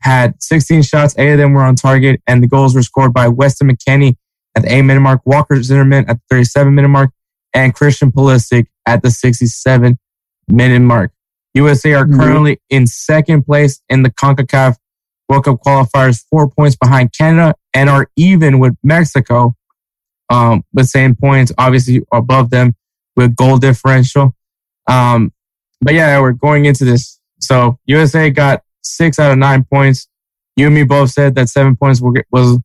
had 16 shots. Eight of them were on target, and the goals were scored by Weston McKennie at the eight minute mark, Walker Zimmerman at the 37 minute mark, and Christian Pulisic at the 67 minute mark. USA are mm-hmm. currently in second place in the CONCACAF World Cup qualifiers, four points behind Canada, and are even with Mexico um, with same points, obviously above them with goal differential. Um, but yeah, we're going into this. So USA got six out of nine points. You and me both said that seven points was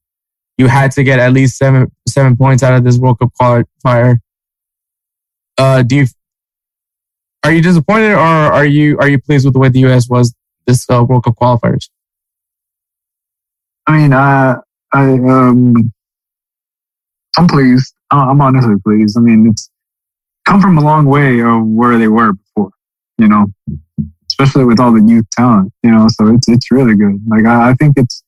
you had to get at least seven seven points out of this World Cup qualifier. Uh, do you are you disappointed or are you are you pleased with the way the U.S. was this uh, World Cup qualifiers? I mean, uh, I um, I'm pleased. I'm honestly pleased. I mean, it's come from a long way of where they were before. You know, especially with all the youth talent, you know, so it's, it's really good. Like, I, I think it's,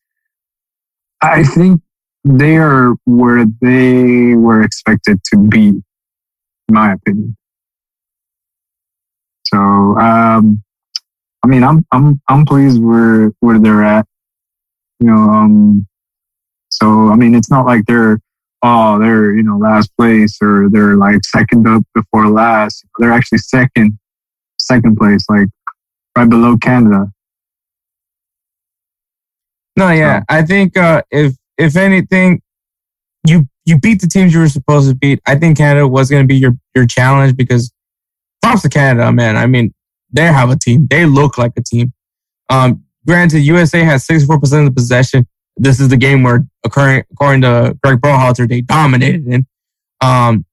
I think they are where they were expected to be, in my opinion. So, um, I mean, I'm, I'm, I'm pleased where, where they're at, you know, um, so, I mean, it's not like they're, oh, they're, you know, last place or they're like second up before last. They're actually second, second place. Like right below Canada. No, yeah, so. I think uh, if if anything, you you beat the teams you were supposed to beat. I think Canada was going to be your your challenge because props to Canada, man. I mean, they have a team. They look like a team. Um, granted, USA has 64% of the possession. This is the game where, according, according to Greg Berhalter, they dominated in. Um,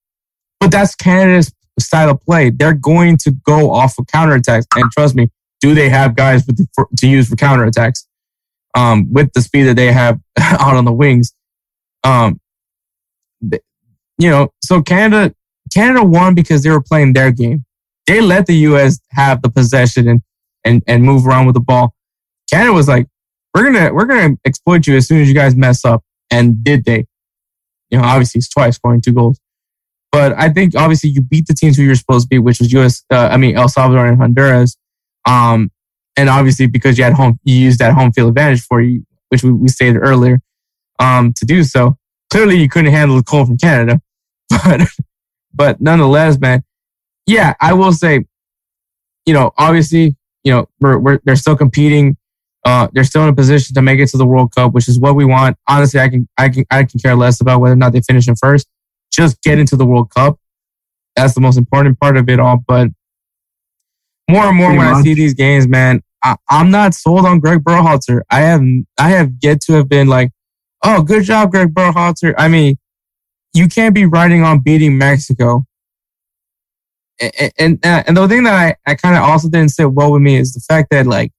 but that's Canada's style of play. They're going to go off of counterattacks. And trust me, do they have guys the, for, to use for counterattacks um, with the speed that they have out on the wings? Um, you know, so Canada Canada won because they were playing their game. They let the U.S. have the possession and and and move around with the ball. Canada was like, "We're gonna we're gonna exploit you as soon as you guys mess up," and did they? You know, obviously it's twice scoring two goals. But I think obviously you beat the teams who you're supposed to beat, which was U.S. Uh, I mean El Salvador and Honduras. Um, and obviously because you had home, you used that home field advantage for you, which we, we stated earlier, um, to do so. Clearly you couldn't handle the cold from Canada, but, but nonetheless, man, yeah, I will say, you know, obviously, you know, we're, we're, they're still competing. Uh, they're still in a position to make it to the World Cup, which is what we want. Honestly, I can, I can, I can care less about whether or not they finish in first. Just get into the World Cup. That's the most important part of it all. But more and more Pretty when much. I see these games, man, I, am not sold on Greg Berhalter. I have I have yet to have been like, oh, good job, Greg Berhalter. I mean, you can't be riding on beating Mexico. And and, and the thing that I, I kind of also didn't sit well with me is the fact that like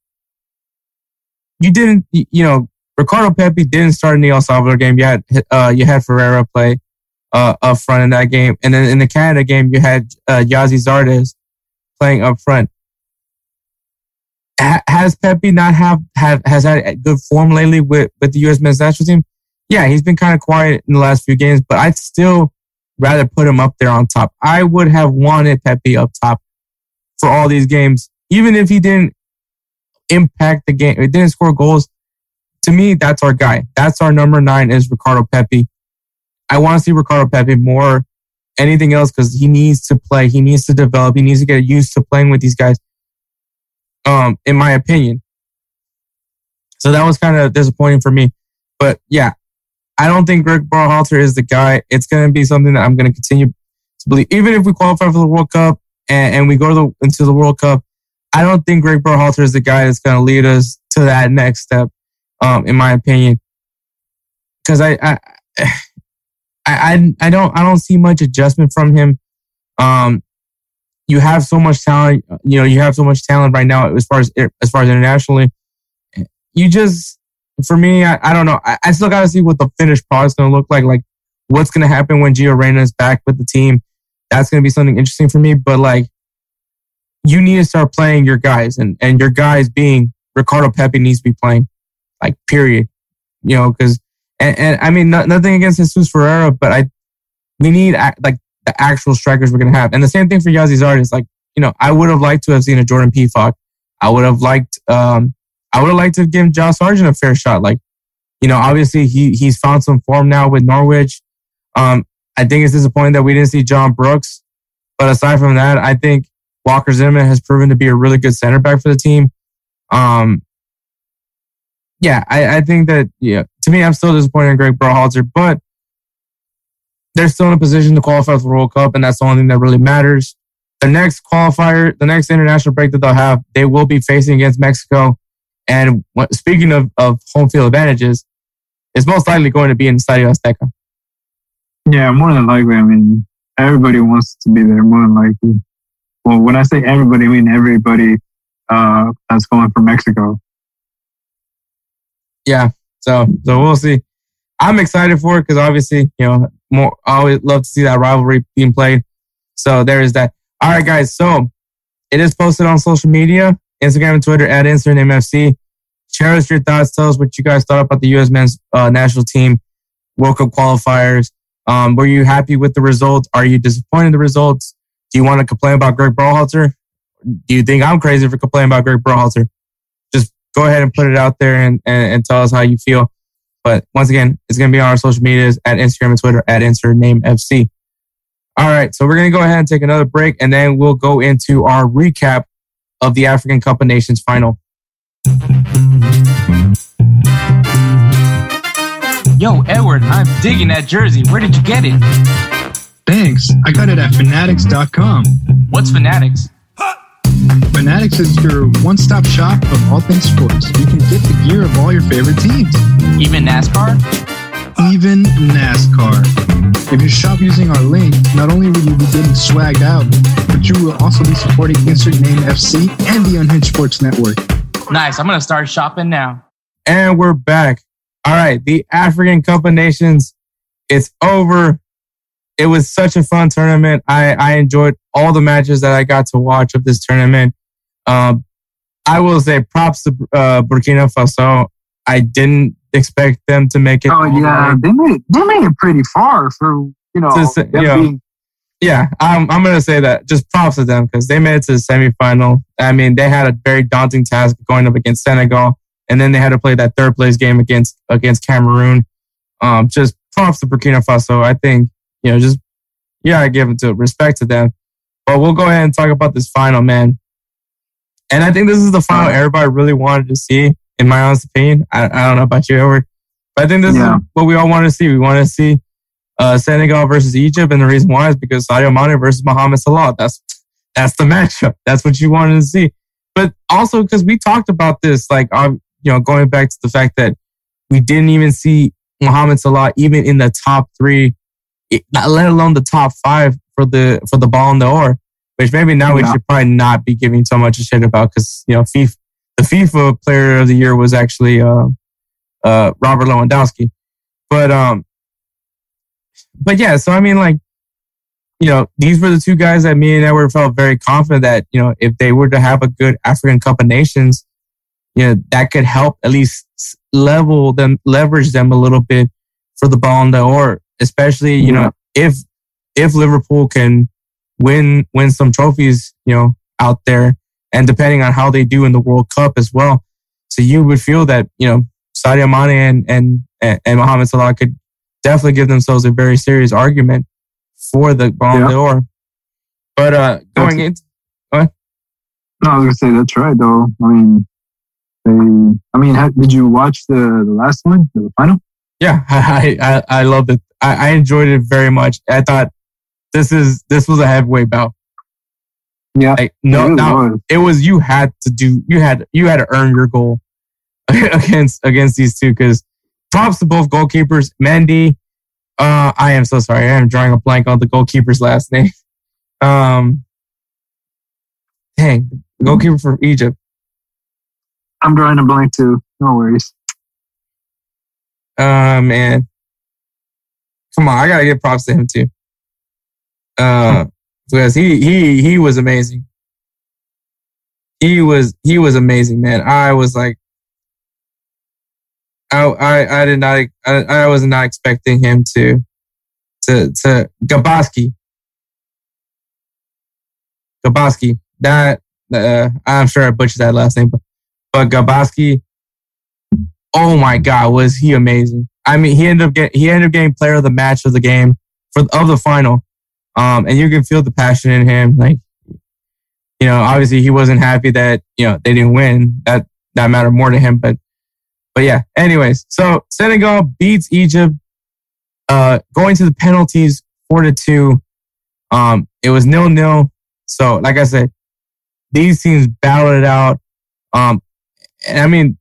you didn't you know Ricardo Pepi didn't start in the El Salvador game. You had uh, you had Ferreira play uh, up front in that game, and then in the Canada game you had uh, Gyasi Zardes playing up front ha- has Pepi not have, have has had good form lately with, with the U.S. men's national team? Yeah, he's been kind of quiet in the last few games, but I'd still rather put him up there on top. I would have wanted Pepi up top for all these games, even if he didn't impact the game, it didn't score goals. To me, that's our guy. That's our number nine is Ricardo Pepi. I want to see Ricardo Pepi more anything else because he needs to play. He needs to develop. He needs to get used to playing with these guys. Um, in my opinion. So that was kind of disappointing for me. But yeah, I don't think Greg Berhalter is the guy. It's going to be something that I'm going to continue to believe. Even if we qualify for the World Cup and, and we go to the, into the World Cup, I don't think Greg Berhalter is the guy that's going to lead us to that next step, um, in my opinion. Because I, I, I, I don't, I don't see much adjustment from him. Um, you have so much talent. You know, you have so much talent right now as far as as far as internationally. You just, for me, I, I don't know. I, I still got to see what the finished product's going to look like. Like, what's going to happen when Gio Reyna is back with the team? That's going to be something interesting for me. But like, you need to start playing your guys, and and your guys being Ricardo Pepi needs to be playing, like period. You know, because and, and I mean, nothing against Jesus Ferreira, but I we need like the actual strikers we're gonna have. And the same thing for Gyasi Zardes. Like, you know, I would have liked to have seen a Jordan Pefok. I would have liked um I would have liked to give Josh Sargent a fair shot. Like, you know, obviously he he's found some form now with Norwich. Um, I think it's disappointing that we didn't see John Brooks. But aside from that, I think Walker Zimmerman has proven to be a really good center back for the team. Um, yeah, I, I think that yeah, to me, I'm still disappointed in Greg Berhalter, but they're still in a position to qualify for the World Cup, and that's the only thing that really matters. The next qualifier, the next international break that they'll have, they will be facing against Mexico. And speaking of, of home field advantages, it's most likely going to be in the Estadio Azteca. Yeah, more than likely. I mean, everybody wants to be there, more than likely. Well, when I say everybody, I mean everybody uh, that's going from Mexico. Yeah, so so we'll see. I'm excited for it because obviously, you know, more I always love to see that rivalry being played. So there is that. All right, guys. So it is posted on social media, Instagram and Twitter at InsertNameFC. Share us your thoughts. Tell us what you guys thought about the U.S. men's uh, national team World Cup qualifiers. Um, were you happy with the results? Are you disappointed in the results? Do you want to complain about Greg Berhalter? Do you think I'm crazy for complaining about Greg Berhalter? Just go ahead and put it out there and, and, and tell us how you feel. But once again, it's going to be on our social medias at Instagram and Twitter at insert name FC. All right. So we're going to go ahead and take another break and then we'll go into our recap of the African Cup of Nations final. Yo, Edward, I'm digging that jersey. Where did you get it? Thanks. I got it at fanatics.com. What's Fanatics? Fanatics is your one stop shop of all things sports. You can get the gear of all your favorite teams. Even NASCAR? Even NASCAR. If you shop using our link, not only will you be getting swagged out, but you will also be supporting Insert Name FC and the Unhinged Sports Network. Nice. I'm going to start shopping now. And we're back. All right. The African Cup of Nations, it's over it was such a fun tournament. I, I enjoyed all the matches that I got to watch of this tournament. Um, I will say props to uh, Burkina Faso. I didn't expect them to make it. Oh yeah, they made they made it pretty far for you know. To, you know being- yeah, I'm I'm gonna say that. Just props to them because they made it to the semifinal. I mean, they had a very daunting task going up against Senegal, and then they had to play that third place game against against Cameroon. Um, just props to Burkina Faso. I think you know, just yeah, I give it to respect to them. But we'll go ahead and talk about this final, man. And I think this is the final everybody really wanted to see, in my honest opinion. I, I don't know about you, Edward, but I think this yeah. is what we all want to see. We want to see uh, Senegal versus Egypt, and the reason why is because Sadio Mane versus Mohamed Salah. That's that's the matchup. That's what you wanted to see. But also because we talked about this, like um, you know, going back to the fact that we didn't even see Mohamed Salah even in the top three let alone the top five for the for the Ballon d'Or, which maybe now yeah. we should probably not be giving so much a shit about because you know FIFA, the FIFA Player of the Year was actually uh, uh, Robert Lewandowski, but um, but yeah, so I mean like. You know, these were the two guys that me and Edward felt very confident that, you know, if they were to have a good African Cup of Nations, you know, that could help at least level them, leverage them a little bit for the Ballon d'Or, especially, you know, if, if Liverpool can win, win some trophies, you know, out there and depending on how they do in the World Cup as well. So you would feel that, you know, Sadio Mane and, and, and Mohamed Salah could definitely give themselves a very serious argument for the Ballon Yeah. d'Or. But uh, going That's- into No, I was gonna say that's right though. I mean, they. I mean, ha, did you watch the the last one, the final? yeah, I I, I loved it. I, I enjoyed it very much. I thought this is this was a heavyweight bout. Yeah, Like no, it no, was. it was you had to do you had you had to earn your goal against against these two because props to both goalkeepers. Mendy, uh, I am so sorry. I am drawing a blank on the goalkeeper's last name. Um, dang, goalkeeper for Egypt. I'm drawing a blank too. No worries. Uh, man, come on, I gotta give props to him too. Uh, because he he he was amazing. He was he was amazing, man. I was like, I I I did not I, I was not expecting him to to to Gabaski. Gabaski. That uh, I'm sure I butchered that last name, but but Gabaski oh my god, was he amazing? I mean, he ended up getting he ended up getting player of the match of the game for of the final, um, and you can feel the passion in him. Like, you know, obviously he wasn't happy that you know they didn't win. That that mattered more to him, but but yeah. Anyways, so Senegal beats Egypt, uh, going to the penalties four to two. Um, it was nil nil. So, like I said, these teams battled it out. Um, and I mean,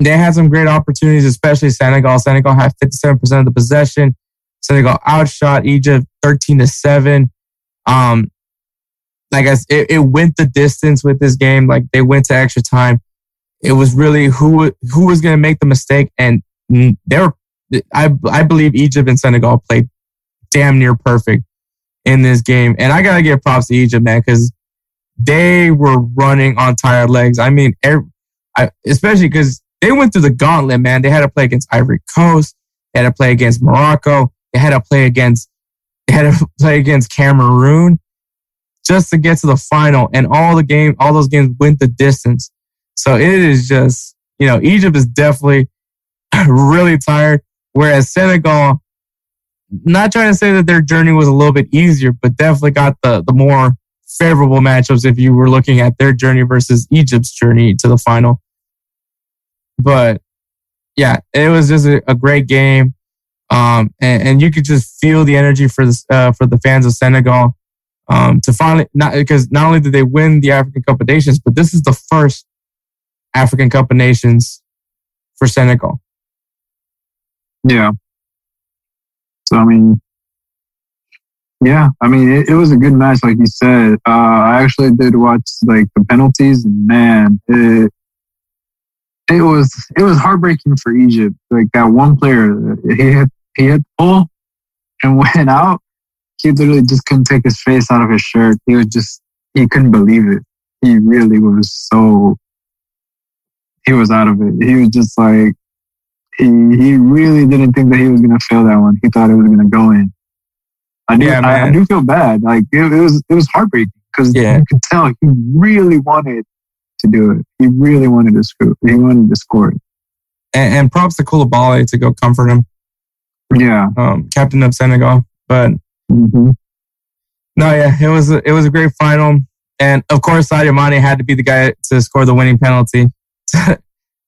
they had some great opportunities, especially Senegal. Senegal had 57% of the possession. Senegal outshot Egypt 13 to 7. Um, like I s it, it went the distance with this game. Like they went to extra time. It was really who who was going to make the mistake, and they were. I I believe Egypt and Senegal played damn near perfect in this game, and I gotta give props to Egypt, man, because they were running on tired legs. I mean, every, I, especially because they went through the gauntlet, man. They had to play against Ivory Coast. They had to play against Morocco. They had to play against they had to play against Cameroon just to get to the final. And all the game, all those games went the distance. So it is just, you know, Egypt is definitely really tired. Whereas Senegal, not trying to say that their journey was a little bit easier, but definitely got the the more favorable matchups if you were looking at their journey versus Egypt's journey to the final. But yeah, it was just a, a great game. Um, and, and you could just feel the energy for the, uh, for the fans of Senegal. Um, to finally, not because not only did they win the African Cup of Nations, but this is the first African Cup of Nations for Senegal. Yeah. So I mean, yeah, I mean, it, it was a good match, like you said. Uh, I actually did watch like the penalties, and man, it it was it was heartbreaking for Egypt. Like that one player, he hit he the ball and went out. He literally just couldn't take his face out of his shirt. He was just he couldn't believe it. He really was so he was out of it. He was just like he he really didn't think that he was gonna fail that one. He thought it was gonna go in. I do Yeah, I, I do feel bad. Like it, it was it was heartbreaking because Yeah. you could tell he really wanted to do it. He really wanted to score. He wanted to score it. And, and props to Koulibaly to go comfort him, Yeah. um, captain of Senegal. But hmm No, yeah, it was a, it was a great final, and of course Sadio Mane had to be the guy to score the winning penalty. uh,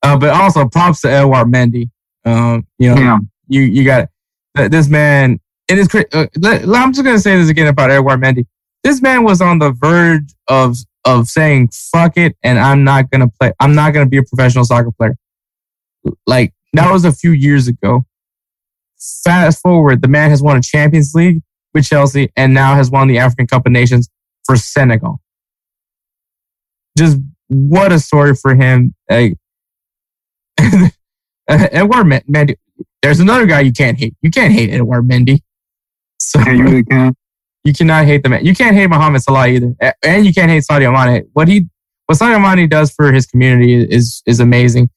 but also props to Edouard Mendy. Um, you know, Yeah. you you got th- this man. It is. Uh, I'm just gonna say this again about Edouard Mendy. This man was on the verge of of saying "fuck it" and I'm not gonna play. I'm not gonna be a professional soccer player. Like that was a few years ago. Fast forward, the man has won a Champions League with Chelsea and now has won the African Cup of Nations for Senegal. Just what a story for him. Like, Edouard Men- Mendy. There's another guy you can't hate. You can't hate Edouard Mendy. So Yeah, you really can't. you cannot hate the man. You can't hate Mohamed Salah either, and you can't hate Sadio Mane. What he what Sadio Mane does for his community is is amazing,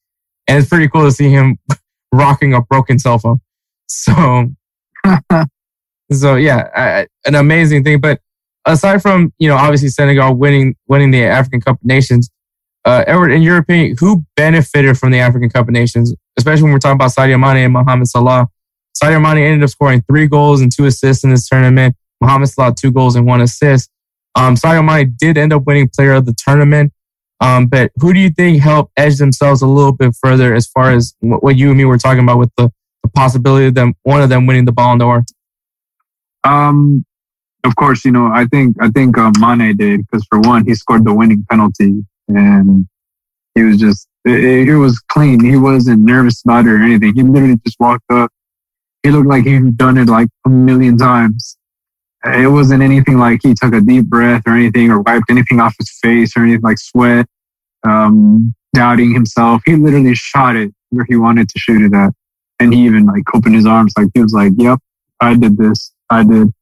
and it's pretty cool to see him rocking a broken cell phone. So, so yeah, I, an amazing thing. But aside from you know obviously Senegal winning winning the African Cup of Nations, uh, Edward, in your opinion, who benefited from the African Cup of Nations, especially when we're talking about Sadio Mane and Mohamed Salah? Sadio Mane ended up scoring three goals and two assists in this tournament. Mohamed Salah two goals and one assist. Um, Sadio Mane did end up winning Player of the Tournament. Um, but who do you think helped edge themselves a little bit further as far as what you and me were talking about with the, the possibility of them one of them winning the Ballon d'Or? Um, of course, you know I think I think uh, Mane did because for one he scored the winning penalty and he was just it, it was clean. He wasn't nervous about it or anything. He literally just walked up. He looked like he'd done it like a million times. It wasn't anything like he took a deep breath or anything or wiped anything off his face or anything like sweat, um, doubting himself. He literally shot it where he wanted to shoot it at. And he even like opened his arms like he was like, Yep, I did this. I did. And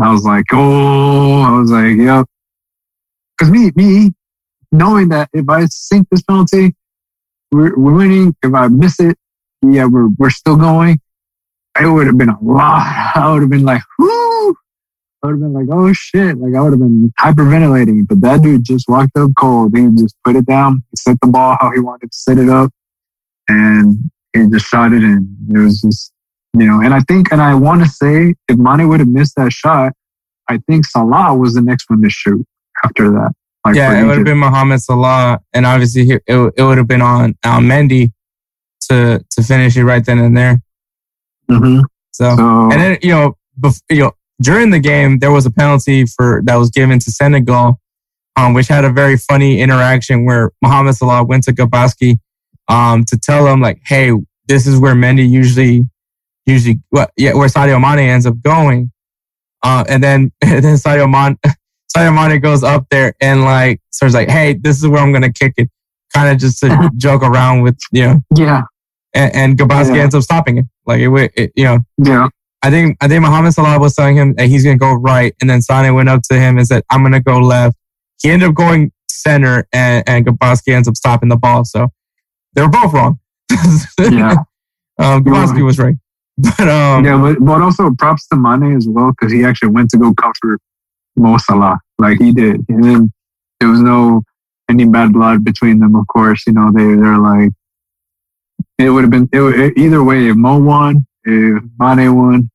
I was like, Oh, I was like, Yep. Cause me, me, knowing that if I sink this penalty, we're, we're winning. If I miss it, yeah, we're, we're still going. It would have been a lot. I would have been like, whoo. I would have been like, oh shit. Like I would have been hyperventilating. But that dude just walked up cold. He just put it down. He set the ball how he wanted to set it up. And he just shot it in. It was just, you know, and I think, and I want to say if Mane would have missed that shot, I think Salah was the next one to shoot after that. Like yeah, it would have been Mohamed Salah, and obviously it, it would have been on Al Mendy to to finish it right then and there. Mm-hmm. So, so, and then you know, bef- you know, during the game there was a penalty for that was given to Senegal, um, which had a very funny interaction where Mohamed Salah went to Gabaski, um, to tell him like, hey, this is where Mendy usually, usually, well, yeah, where Sadio Mane ends up going. Uh, and then, and then Sadio Mane, Sadio Mane goes up there and like starts like, "Hey, this is where I'm gonna kick it," kind of just to joke around with you know. Yeah. And, and Gabaski yeah. ends up stopping it. Like it, it, you know. Yeah. I think I think Mohamed Salah was telling him that he's gonna go right, and then Sane went up to him and said, "I'm gonna go left." He ended up going center, and and Gabaski ends up stopping the ball. So they were both wrong. yeah. Um, Gabaski was right. But um, yeah, but, but also props to Mane as well because he actually went to go comfort Mo Salah like he did. And then there was no any bad blood between them. Of course, you know they they're like it would have been it, either way. If Mo won, if Mane won,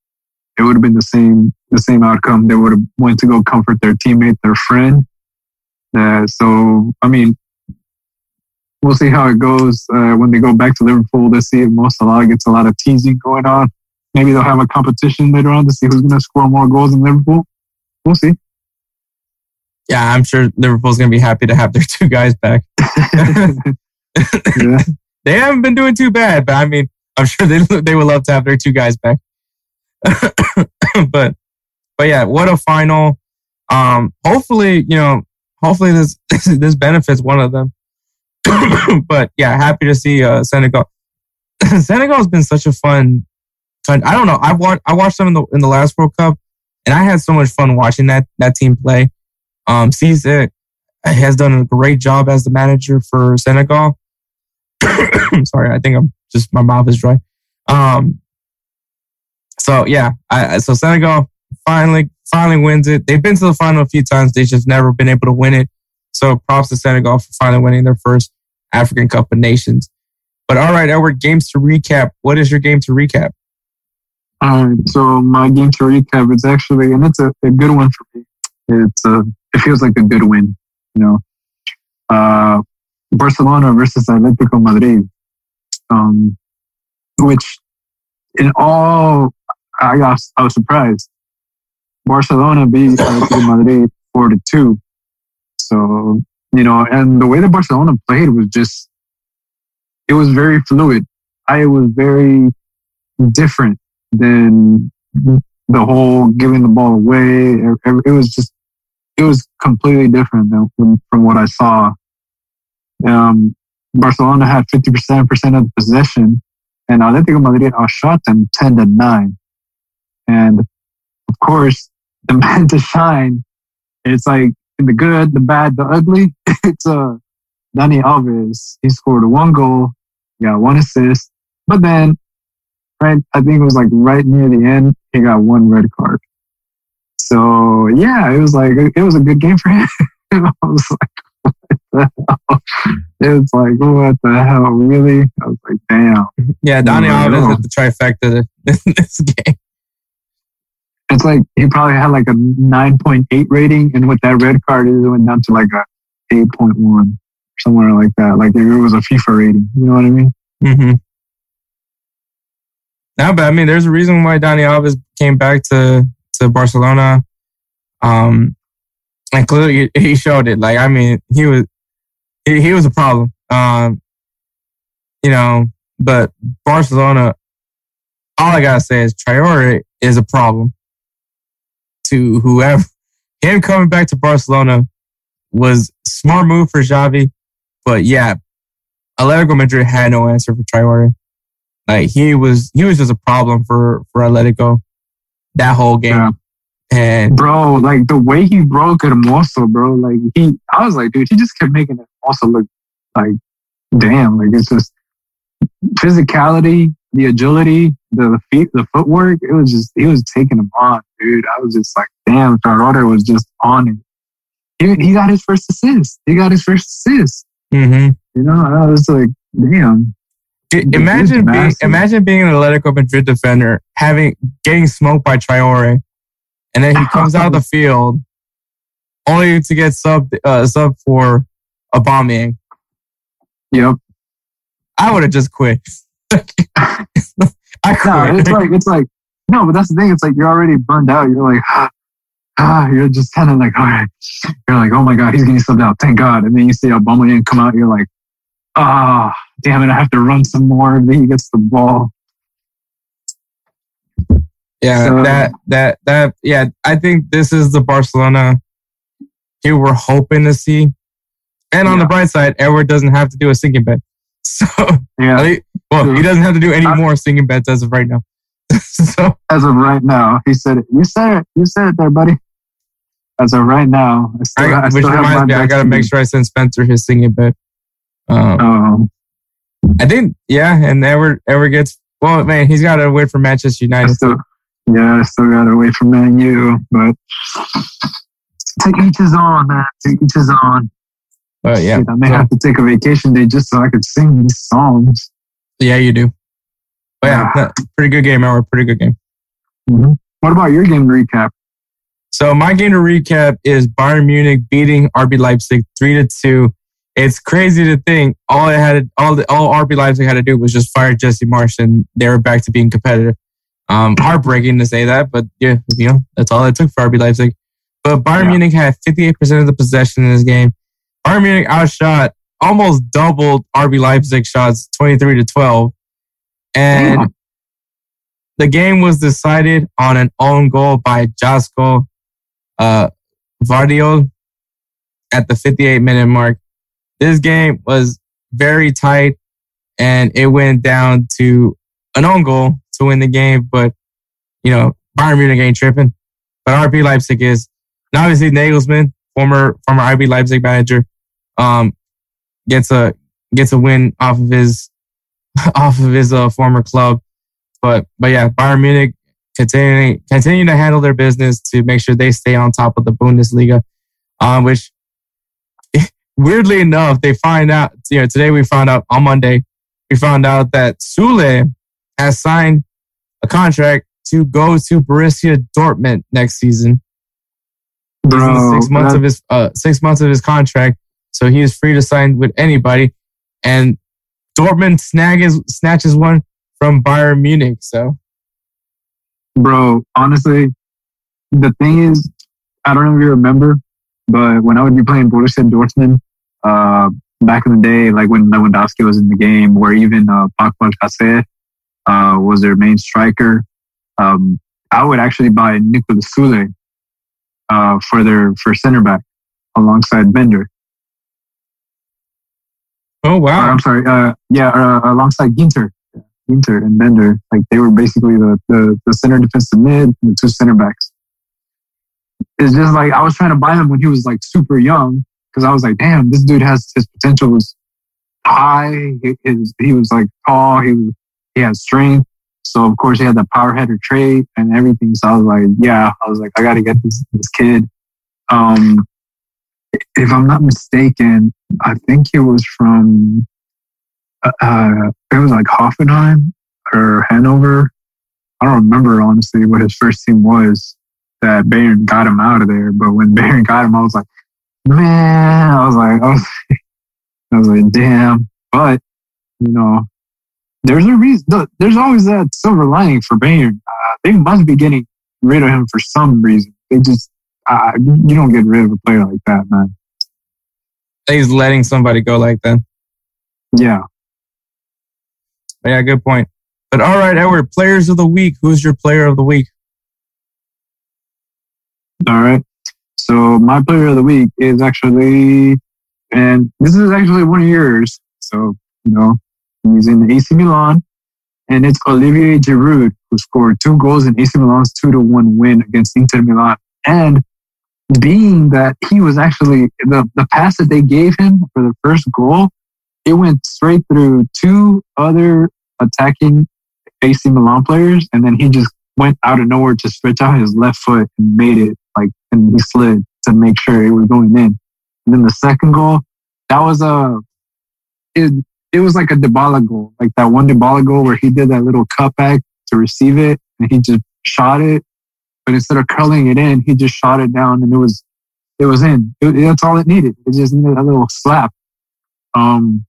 it would have been the same the same outcome. They would have went to go comfort their teammate, their friend. Uh, so I mean, we'll see how it goes uh, when they go back to Liverpool. Let's see if Mo Salah gets a lot of teasing going on. Maybe they'll have a competition later on to see who's going to score more goals in Liverpool. We'll see yeah, I'm sure Liverpool's going to be happy to have their two guys back. yeah. They haven't been doing too bad, but I mean, I'm sure they they would love to have their two guys back. but but yeah, what a final. Um, hopefully, you know, hopefully this this benefits one of them. but yeah, happy to see uh, Senegal. Senegal has been such a fun. I don't know. I watched I watched them in the in the last World Cup, and I had so much fun watching that that team play. Um, Cisse has done a great job as the manager for Senegal. Sorry, I think I'm just my mouth is dry. Um, so yeah, I, so Senegal finally finally wins it. They've been to the final a few times. They've just never been able to win it. So props to Senegal for finally winning their first African Cup of Nations. But all right, Edward, games to recap. What is your game to recap? All right, so my game to recap is actually, and it's a, a good one for me. It's a it feels like a good win. You know, uh, Barcelona versus Atletico Madrid, um, which in all, I got, I was surprised. Barcelona beat Atletico Madrid four to two. So you know, and the way that Barcelona played was just, it was very fluid. I was very different than the whole giving the ball away. It was just it was completely different than from, what I saw. Um, Barcelona had 50% of the possession, and Atletico Madrid outshot them 10 to 9. And of course, the man to shine, it's like the good, the bad, the ugly. It's uh, Dani Alves, he scored one goal, got one assist, but then, right, I think it was like right near the end, he got one red card. So yeah, it was like it was a good game for him. I was like, what the hell? It was like, what the hell, really? I was like, damn. Yeah, Dani Right Alves hit the trifecta in this game. It's like he probably had like a 9.8 rating, and with that red card, it went down to like a 8.1, somewhere like that. Like it was a FIFA rating, you know what I mean? Mm-hmm. But I mean, there's a reason why Dani Alves came back to to Barcelona. Um, and clearly he showed it. Like, I mean, he was he, he was a problem. Um, you know, but Barcelona, all I gotta say is Traore is a problem to whoever. Him coming back to Barcelona was smart move for Xavi, but yeah, Atletico Madrid had no answer for Traore. Like he was, he was just a problem for for Atletico that whole game. Yeah. And Bro, like the way he broke Hermoso, bro, like he, I was like, dude, he just kept making it Hermoso look like, damn, like it's just physicality, the agility, the, the feet, the footwork. It was just, he was taking him on, dude. I was just like, damn, Ferrara was just on it. He, he got his first assist. He got his first assist. mhm. You know, I was like, damn. Dude, imagine being imagine being an Atletico Madrid defender, having getting smoked by Traore, and then he comes out of the field only to get sub uh, sub for Aubameyang. Yep. I would have just quit. I No, it's like it's like no, but that's the thing. It's like you're already burned out. You're like ah, ah you're just kind of like all right. You're like oh my god, he's getting subbed out. Thank God. And then you see Aubameyang come out. You're like ah, damn it, I have to run some more. And then he gets the ball. Yeah, So- that that that yeah, I think this is the Barcelona you were hoping to see. And on the bright side, Edward doesn't have to do a sinking bet. So Yeah. well, he doesn't have to do any more singing bets as of right now. so As of right now, he said it. You said it. You said it there, buddy. As of right now, I still, I, I which reminds me, I gotta make sure I send Spencer his singing bet. Um, Um, I think yeah, and Edward Edward gets well, man, he's got to wait for Manchester I United. still, yeah, I still got to wait for Man U, but to each his own, man. To each his own. But yeah, I may so- have to take a vacation day just so I could sing these songs. yeah, you do. But yeah, Yeah. pretty good game, Edward. Pretty good game. What about your game recap? So my game to recap is Bayern Munich beating RB Leipzig three to two. It's crazy to think all it had, all the all RB Leipzig had to do was just fire Jesse Marsch, and they were back to being competitive. Um, heartbreaking to say that, but yeah, you know that's all it took for RB Leipzig. But Bayern Yeah. Munich had fifty eight percent of the possession in this game. Bayern Munich outshot almost doubled RB Leipzig shots, twenty three to twelve, and Damn. the game was decided on an own goal by Joško uh, Gvardiol at the 58 minute mark. This game was very tight and it went down to an own goal to win the game. But, you know, Bayern Munich ain't tripping. But RB Leipzig is. And obviously, Nagelsmann, former former RB Leipzig manager, um, gets a gets a win off of his off of his uh, former club. But but yeah, Bayern Munich continuing continue to handle their business to make sure they stay on top of the Bundesliga. Um, which weirdly enough, they find out. You know, today we found out on Monday, we found out that Sule has signed a contract to go to Borussia Dortmund next season. Bro, six months that- of his uh, six months of his contract, so he is free to sign with anybody. And Dortmund snags, snatches one from Bayern Munich. So bro, honestly, the thing is, I don't know if you remember, but when I would be playing Borussia Dortmund, uh, back in the day, like when Lewandowski was in the game, where even uh, Paco Alcacer uh, was their main striker, um, I would actually buy Niklas Sule uh, for their for center back alongside Bender. Oh wow, I'm sorry, uh, yeah, uh, alongside Ginter. Ginter and Bender, like they were basically the, the, the center defensive mid and the two center backs. It's just like I was trying to buy him when he was like super young because I was like, damn, this dude has his potential was high. He, his, he was like tall. He was he had strength. So of course he had the power header trait and everything. So I was like, yeah, I was like, I got to get this this kid. Um, if I'm not mistaken, I think it was from uh, uh it was like Hoffenheim or Hanover. I don't remember honestly what his first team was that Bayern got him out of there. But when Bayern got him, I was like, man, I was like, I was, I was like, damn. But you know, there's a reason. There's always that silver lining for Bayern. Uh, they must be getting rid of him for some reason. They just, uh, you don't get rid of a player like that, man. He's letting somebody go like that. Yeah. Yeah, good point. But all right, Edward, players of the week. Who's your player of the week? All right. So my player of the week is actually, and this is actually one of yours. So, you know, he's in AC Milan, and it's Olivier Giroud who scored two goals in AC Milan's two to one win against Inter Milan. And being that he was actually the, the pass that they gave him for the first goal, it went straight through two other attacking AC Milan players, and then he just went out of nowhere to stretch out his left foot and made it like, and he slid to make sure it was going in. And then the second goal, that was a, it, it was like a Dybala goal, like that one Dybala goal where he did that little cutback to receive it and he just shot it. But instead of curling it in, he just shot it down and it was, it was in. It, that's all it needed. It just needed a little slap. Um,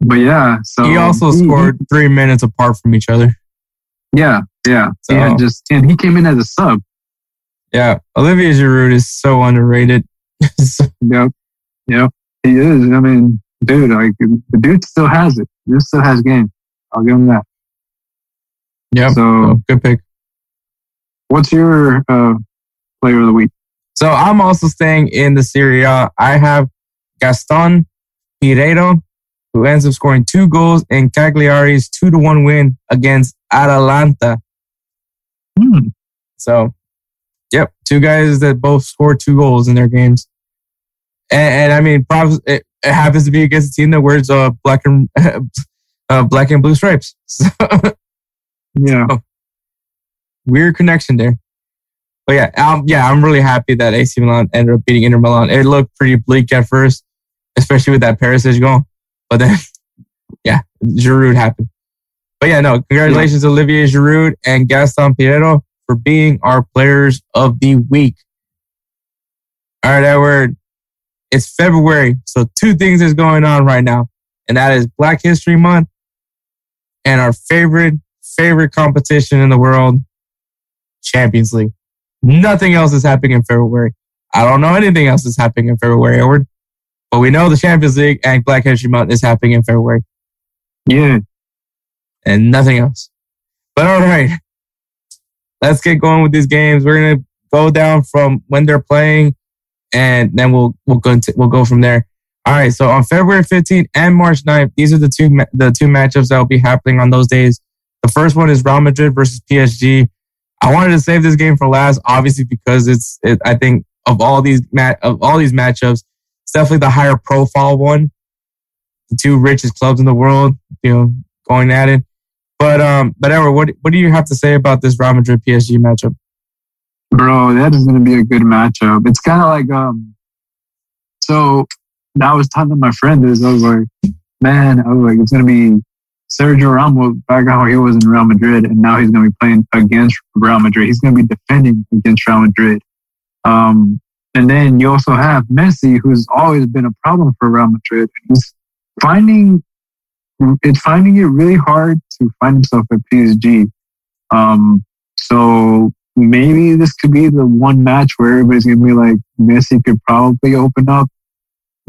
but yeah, so he also he, scored three minutes apart from each other. Yeah, yeah, so, yeah. Just and he came in as a sub. Yeah, Olivier Giroud is so underrated. yep, yep, he is. I mean, dude, like the dude still has it. He still has game. I'll give him that. Yeah. So oh, good pick. What's your uh, player of the week? So I'm also staying in the Serie A. I have Gaston Pereiro, who ends up scoring two goals in Cagliari's two to one win against Atalanta. Hmm. So Yep, two guys that both scored two goals in their games. And, and I mean, probably it, it, happens to be against a team that wears uh, black and uh, black and blue stripes. So, yeah, so, weird connection there. But yeah, um, yeah, I'm really happy that AC Milan ended up beating Inter Milan. It looked pretty bleak at first, especially with that Perisic goal. But then, yeah, Giroud happened. But yeah, no, congratulations, yeah. Olivier Giroud and Gaston Pereiro for being our players of the week. All right, Edward. It's February, so two things is going on right now, and that is Black History Month and our favorite favorite competition in the world, Champions League. Nothing else is happening in February. I don't know anything else is happening in February, Edward, but we know the Champions League and Black History Month is happening in February. Yeah, and nothing else. But all right, let's get going with these games. We're gonna go down from when they're playing, and then we'll we'll go into, we'll go from there. All right. So on February 15th and March 9th, these are the two the two matchups that will be happening on those days. The first one is Real Madrid versus PSG. I wanted to save this game for last, obviously because it's it, I think of all these mat of all these matchups, it's definitely the higher profile one. The two richest clubs in the world, you know, going at it. But um, but Edward, what what do you have to say about this Real Madrid PSG matchup? Bro, that is going to be a good matchup. It's kind of like um, so I was telling my friend this. I was like, man, I was like, it's going to be Sergio Ramos back how he was in Real Madrid, and now he's going to be playing against Real Madrid. He's going to be defending against Real Madrid. Um, and then you also have Messi, who's always been a problem for Real Madrid. He's finding it's finding it really hard to find himself at PSG. Um, so maybe this could be the one match where everybody's gonna be like, Messi could probably open up,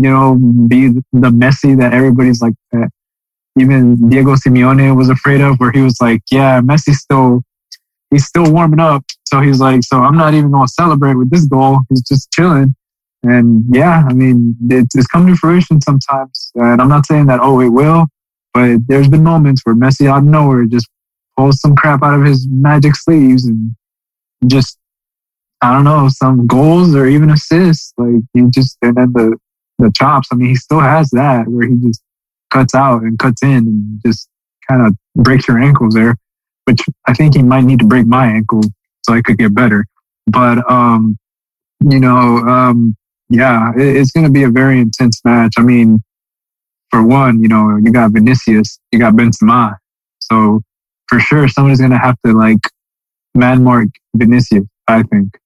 you know, be the Messi that everybody's like, uh, even Diego Simeone was afraid of, where he was like, yeah, Messi's still, he's still warming up. So he's like, so I'm not even gonna celebrate with this goal. He's just chilling. And yeah, I mean, it's, it's come to fruition sometimes. And I'm not saying that, oh, it will, but there's been moments where Messi out of nowhere just pulls some crap out of his magic sleeves and just I don't know some goals or even assists. Like he just and then the the chops. I mean, he still has that where he just cuts out and cuts in and just kind of breaks your ankles there, which I think he might need to break my ankle so I could get better. But, um, you know, um, yeah, it, it's going to be a very intense match. I mean, for one, you know, you got Vinicius, you got Benzema. So for sure, somebody's going to have to like man mark Vinicius, I think.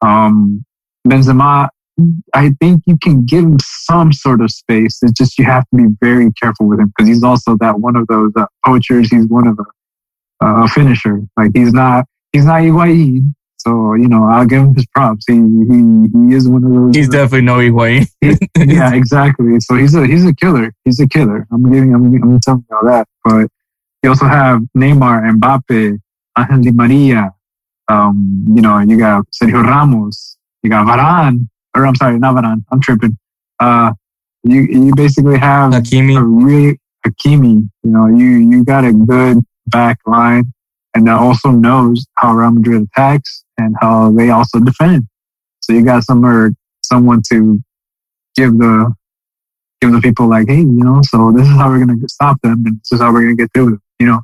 Um, Benzema, I think you can give him some sort of space. It's just you have to be very careful with him because he's also that one of those uh, poachers. He's one of a, uh, finisher. Like he's not he's not Higuain. So you know I'll give him his props. He he he is one of those. He's uh, definitely no Higuain. yeah, exactly. So he's a he's a killer. He's a killer. I'm giving I'm, I'm telling you all that. But you also have Neymar, Mbappe, Angel Di Maria. Um, you know, you got Sergio Ramos. You got Varane. Or I'm sorry, not Varane. I'm tripping. Uh, you you basically have Hakimi. a really Hakimi. You know, you you got a good back line, and that also knows how Real Madrid attacks and how they also defend. So you got somewhere someone to give the give the people like, hey, you know, so this is how we're gonna stop them, and this is how we're gonna get through them. You know,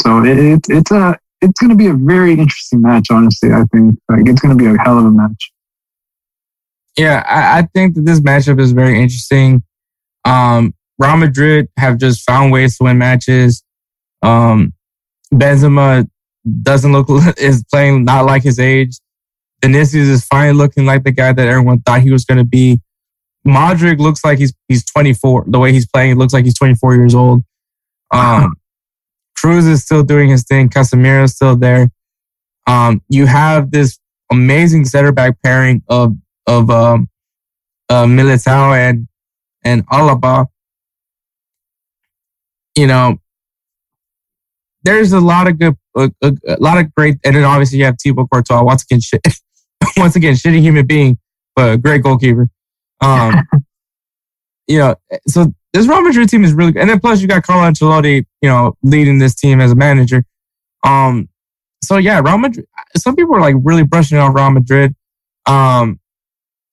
so it, it it's a it's gonna be a very interesting match. Honestly, I think like it's gonna be a hell of a match. Yeah, I, I think that this matchup is very interesting. Um, Real Madrid have just found ways to win matches. Um, Benzema doesn't look is playing not like his age. Vinicius is finally looking like the guy that everyone thought he was going to be. Modric looks like he's he's 24. The way he's playing, it looks like he's 24 years old. Um, Kroos is still doing his thing. Casemiro is still there. Um, you have this amazing center back pairing of of um, uh, Militao and and Alaba. You know, there's a lot of good, a, a, a lot of great, and then obviously you have Thibaut Courtois once again, shit, once again, shitty human being, but a great goalkeeper. Um, you know, so this Real Madrid team is really good, and then plus you got Carlo Ancelotti, you know, leading this team as a manager. Um, so yeah, Real Madrid. Some people are like really brushing off Real Madrid. Um,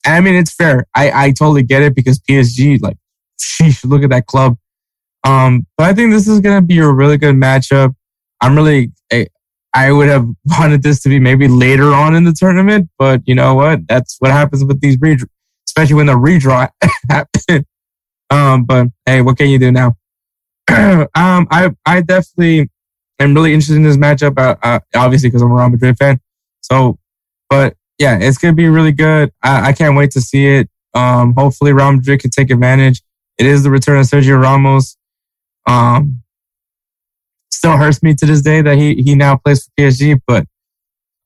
I mean, it's fair. I, I totally get it because PSG, like, sheesh, look at that club. Um, but I think this is going to be a really good matchup. I'm really, I, I would have wanted this to be maybe later on in the tournament, but you know what? That's what happens with these especially when the redraw happens. um, but hey, what can you do now? um, I, I definitely am really interested in this matchup, uh, uh, obviously because I'm a Real Madrid fan. So, but yeah, it's gonna be really good. I, I can't wait to see it. Um, hopefully Real Madrid can take advantage. It is the return of Sergio Ramos. Um, still hurts me to this day that he he now plays for PSG, but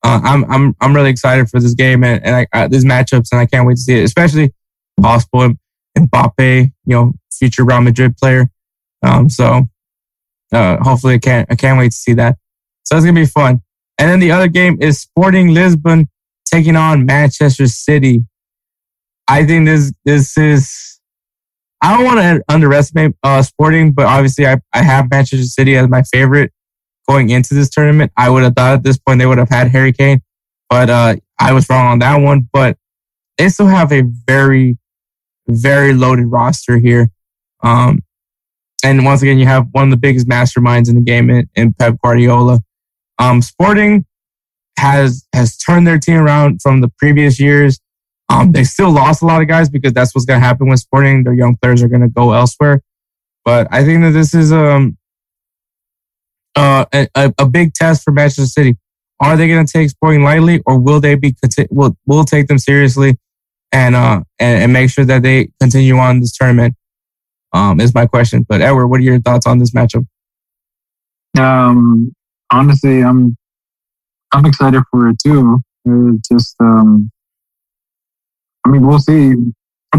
uh, I'm I'm I'm really excited for this game and, and I, uh, these matchups, and I can't wait to see it, especially possible Mbappe, you know, future Real Madrid player. Um, so uh, hopefully I can't I can't wait to see that. So it's gonna be fun. And then the other game is Sporting Lisbon taking on Manchester City. I think this this is. I don't want to underestimate uh, Sporting, but obviously I, I have Manchester City as my favorite going into this tournament. I would have thought at this point they would have had Harry Kane, but uh, I was wrong on that one. But they still have a very, very loaded roster here. Um, and once again, you have one of the biggest masterminds in the game in, in Pep Guardiola. Um, Sporting has has turned their team around from the previous years. Um, they still lost a lot of guys because that's what's going to happen with Sporting. Their young players are going to go elsewhere. But I think that this is um uh, a, a big test for Manchester City. Are they going to take Sporting lightly, or will they be will will take them seriously and uh and, and make sure that they continue on this tournament? Um, is my question. But Edward, what are your thoughts on this matchup? Um, honestly, I'm I'm excited for it too. It's just, um, I mean, we'll see.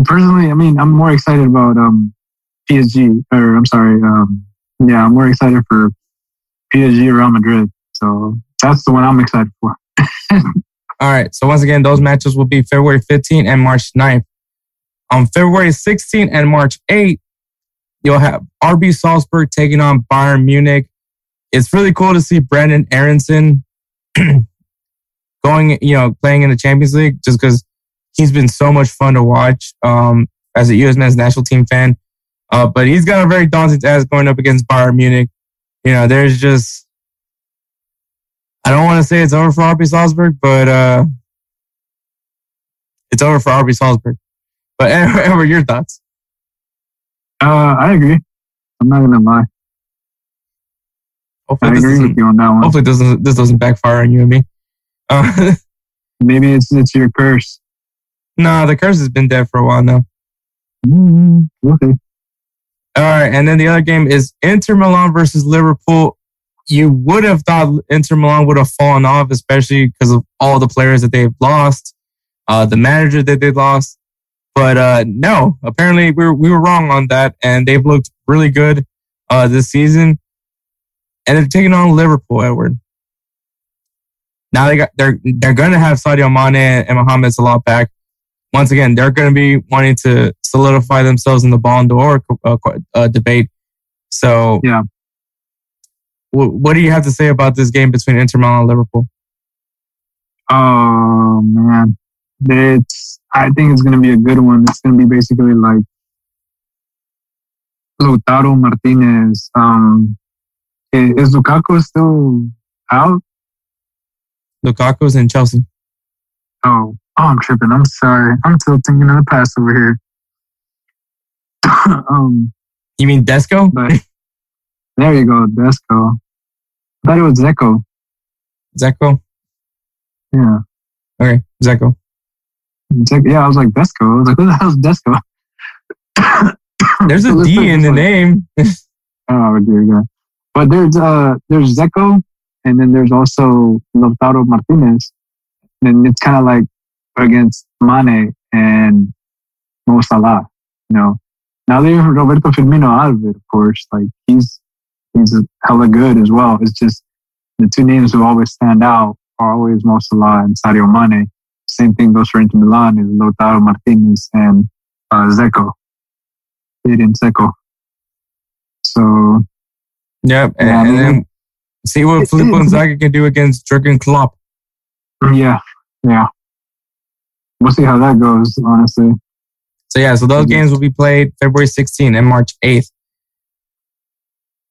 Personally, I mean, I'm more excited about um, PSG, or I'm sorry, um, yeah, I'm more excited for PSG Real Madrid. So that's the one I'm excited for. All right. So once again, those matches will be February 15th and March 9th. On February 16th and March 8th, you'll have RB Salzburg taking on Bayern Munich. It's really cool to see Brenden Aaronson going, you know, playing in the Champions League just because he's been so much fun to watch um, as a U.S. men's national team fan. Uh, but he's got a very daunting task going up against Bayern Munich. You know, there's just I don't want to say it's over for RB Salzburg, but uh, it's over for RB Salzburg. But Edward, your thoughts? Uh, I agree. I'm not gonna lie. Hopefully, I this agree doesn't, with you on that one. hopefully this doesn't this doesn't backfire on you and me. Uh, Maybe it's it's your curse. no, the curse has been dead for a while now. Mm, okay. All right, and then the other game is Inter Milan versus Liverpool. You would have thought Inter Milan would have fallen off, especially because of all the players that they've lost, uh, the manager that they lost. But uh, no, apparently we were, we were wrong on that, and they've looked really good uh, this season. And they're taking on Liverpool, Edward. Now they got they're they're going to have Sadio Mane and Mohamed Salah back. Once again, they're going to be wanting to solidify themselves in the Ballon d'Or uh, uh, debate. So, Yeah. Wh- what do you have to say about this game between Inter Milan and Liverpool? Oh man, it's. I think it's gonna be a good one. It's gonna be basically like Lautaro Martinez. Um, is Lukaku still out? Lukaku's in Chelsea. Oh, oh, I'm tripping. I'm sorry. I'm still thinking of the past over here. um, You mean Desco? but there you go, Desco. I thought it was Zeko. Zeko? Yeah, Okay, Zeko. Zeko. Yeah, I was like Desco. I was like, who the hell's Desco? There's a D in the like- name. Oh dear God! But there's uh there's Zeko, and then there's also Lautaro Martinez. And it's kind of like against Mane and Mo Salah. You know, now they have Roberto Firmino out of it, of course. Like he's he's hella good as well. It's just the two names who always stand out are always Mo Salah and Sadio Mane. Same thing goes for Inter Milan is Lautaro Martinez and uh, Zeko. Zeko. So Yep. And, Yeah, I and then see what Filippo it's- can do against Jurgen Klopp. Yeah, yeah. We'll see how that goes, honestly. So yeah, so those Mhm. games will be played February 16th and March 8th.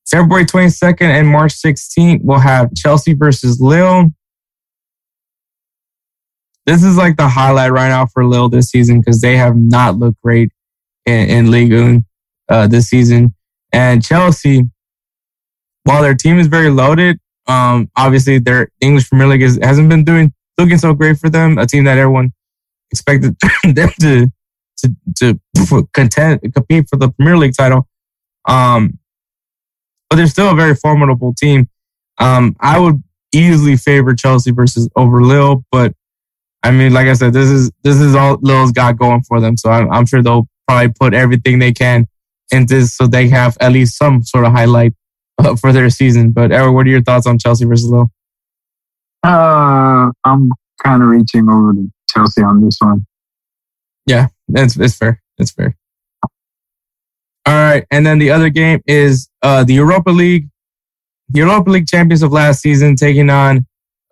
February 22nd and March 16th, we'll have Chelsea versus Lille. This is like the highlight right now for Lille this season because they have not looked great in, in Ligue 1 uh, this season. And Chelsea, while their team is very loaded, um, obviously their English Premier League is, hasn't been doing looking so great for them. A team that everyone expected them to to to contend compete for the Premier League title. Um, but they're still a very formidable team. Um, I would easily favor Chelsea versus over Lille, but I mean, like I said, this is this is all Lille's got going for them. So I'm, I'm sure they'll probably put everything they can into this so they have at least some sort of highlight uh, for their season. But Eric, what are your thoughts on Chelsea versus Lille? Uh, I'm kind of reaching over to Chelsea on this one. Yeah, it's it's fair. It's fair. All right, and then the other game is uh, the Europa League, the Europa League champions of last season taking on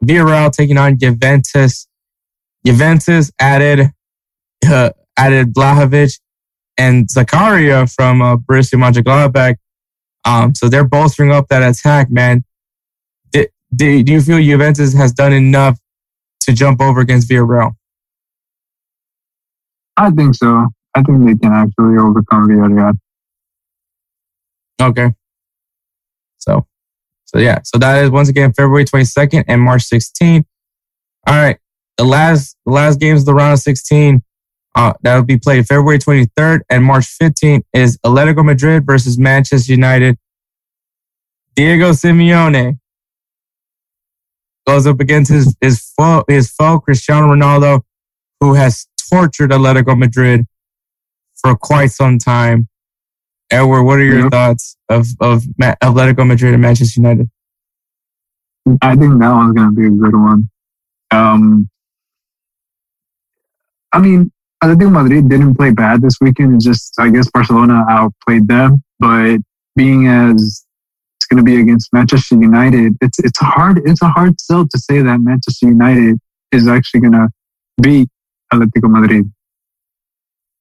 Villarreal, taking on Juventus. Juventus added uh, added Vlahovic and Zakaria from uh, Borussia Mönchengladbach. Um, so they're bolstering up that attack, man. Do, do, do you feel Juventus has done enough to jump over against Villarreal? I think so. I think they can actually overcome Villarreal. Okay. So, so yeah. So that is once again February 22nd and March 16th. All right. The last, the last games of the round of 16, uh, that will be played February 23rd and March 15th is Atletico Madrid versus Manchester United. Diego Simeone goes up against his, his foe, his foe, Cristiano Ronaldo, who has tortured Atletico Madrid for quite some time. Edward, what are your Yep. thoughts of of Ma- Atletico Madrid and Manchester United? I think that one's going to be a good one. Um, I mean, Atletico Madrid didn't play bad this weekend. It's just, I guess, Barcelona outplayed them. But being as it's going to be against Manchester United, it's it's hard it's a hard sell to say that Manchester United is actually going to beat Atletico Madrid.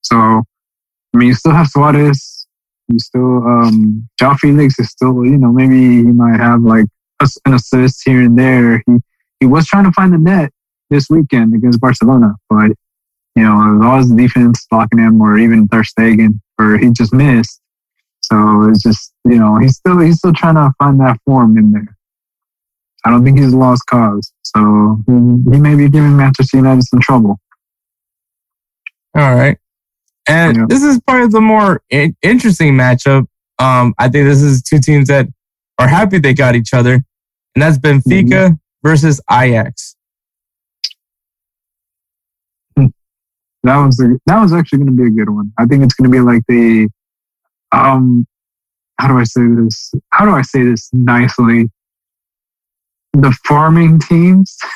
So, I mean, you still have Suarez. You still, um, João Felix is still, you know, maybe he might have like an assist here and there. He he was trying to find the net this weekend against Barcelona, but you know, it was always the defense blocking him, or even Ter Stegen, or he just missed. So it's just, you know, he's still he's still trying to find that form in there. I don't think he's a lost cause. So he may be giving Manchester United some trouble. All right. And yeah. this is probably the more interesting matchup. Um, I think this is two teams that are happy they got each other, and that's Benfica mm-hmm. versus Ajax. That was a, that was actually going to be a good one. I think it's going to be like the um, how do I say this? How do I say this nicely? The farming teams.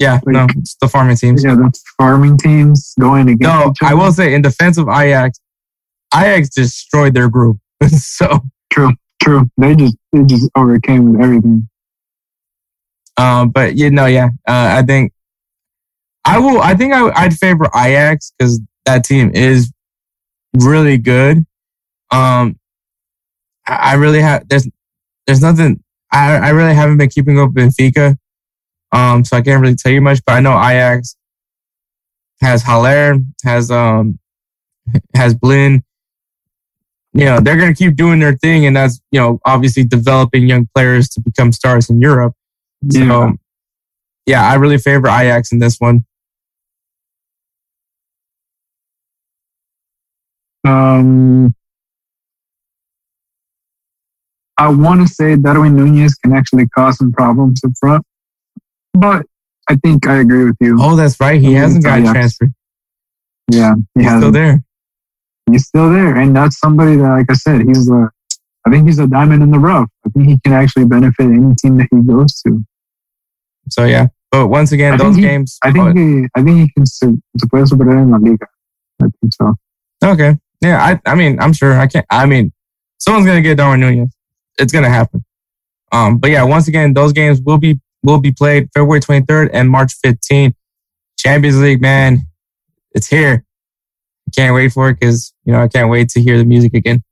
Yeah, like, no, it's the farming teams. Yeah, the farming teams going against. No, I will say in defense of Ajax, Ajax destroyed their group. so true, true. They just they just overcame with everything. Um, but you know, yeah, uh, I think I will. I think I, I'd favor Ajax because that team is really good. Um, I really have there's there's nothing. I I really haven't been keeping up with Benfica, um, so I can't really tell you much. But I know Ajax has Haller, has um, has Blind. You know they're gonna keep doing their thing, and that's you know obviously developing young players to become stars in Europe. So, yeah, yeah I really favor Ajax in this one. Um, I want to say Darwin Nunez can actually cause some problems up front, but I think I agree with you. Oh, that's right. He hasn't got transferred. Yeah, he he's still there. He's still there, and that's somebody that, like I said, he's a. I think he's a diamond in the rough. I think he can actually benefit any team that he goes to. So yeah, but once again, I those he, games. I think he, I think he can se puede superar en la liga. I think so. Okay. Yeah, I I mean I'm sure I can't. I mean, someone's gonna get Darwin Nunez it's gonna happen. Um, but yeah, once again, those games will be will be played February 23rd and March 15th. Champions League, man, it's here. Can't wait for it because you know I can't wait to hear the music again.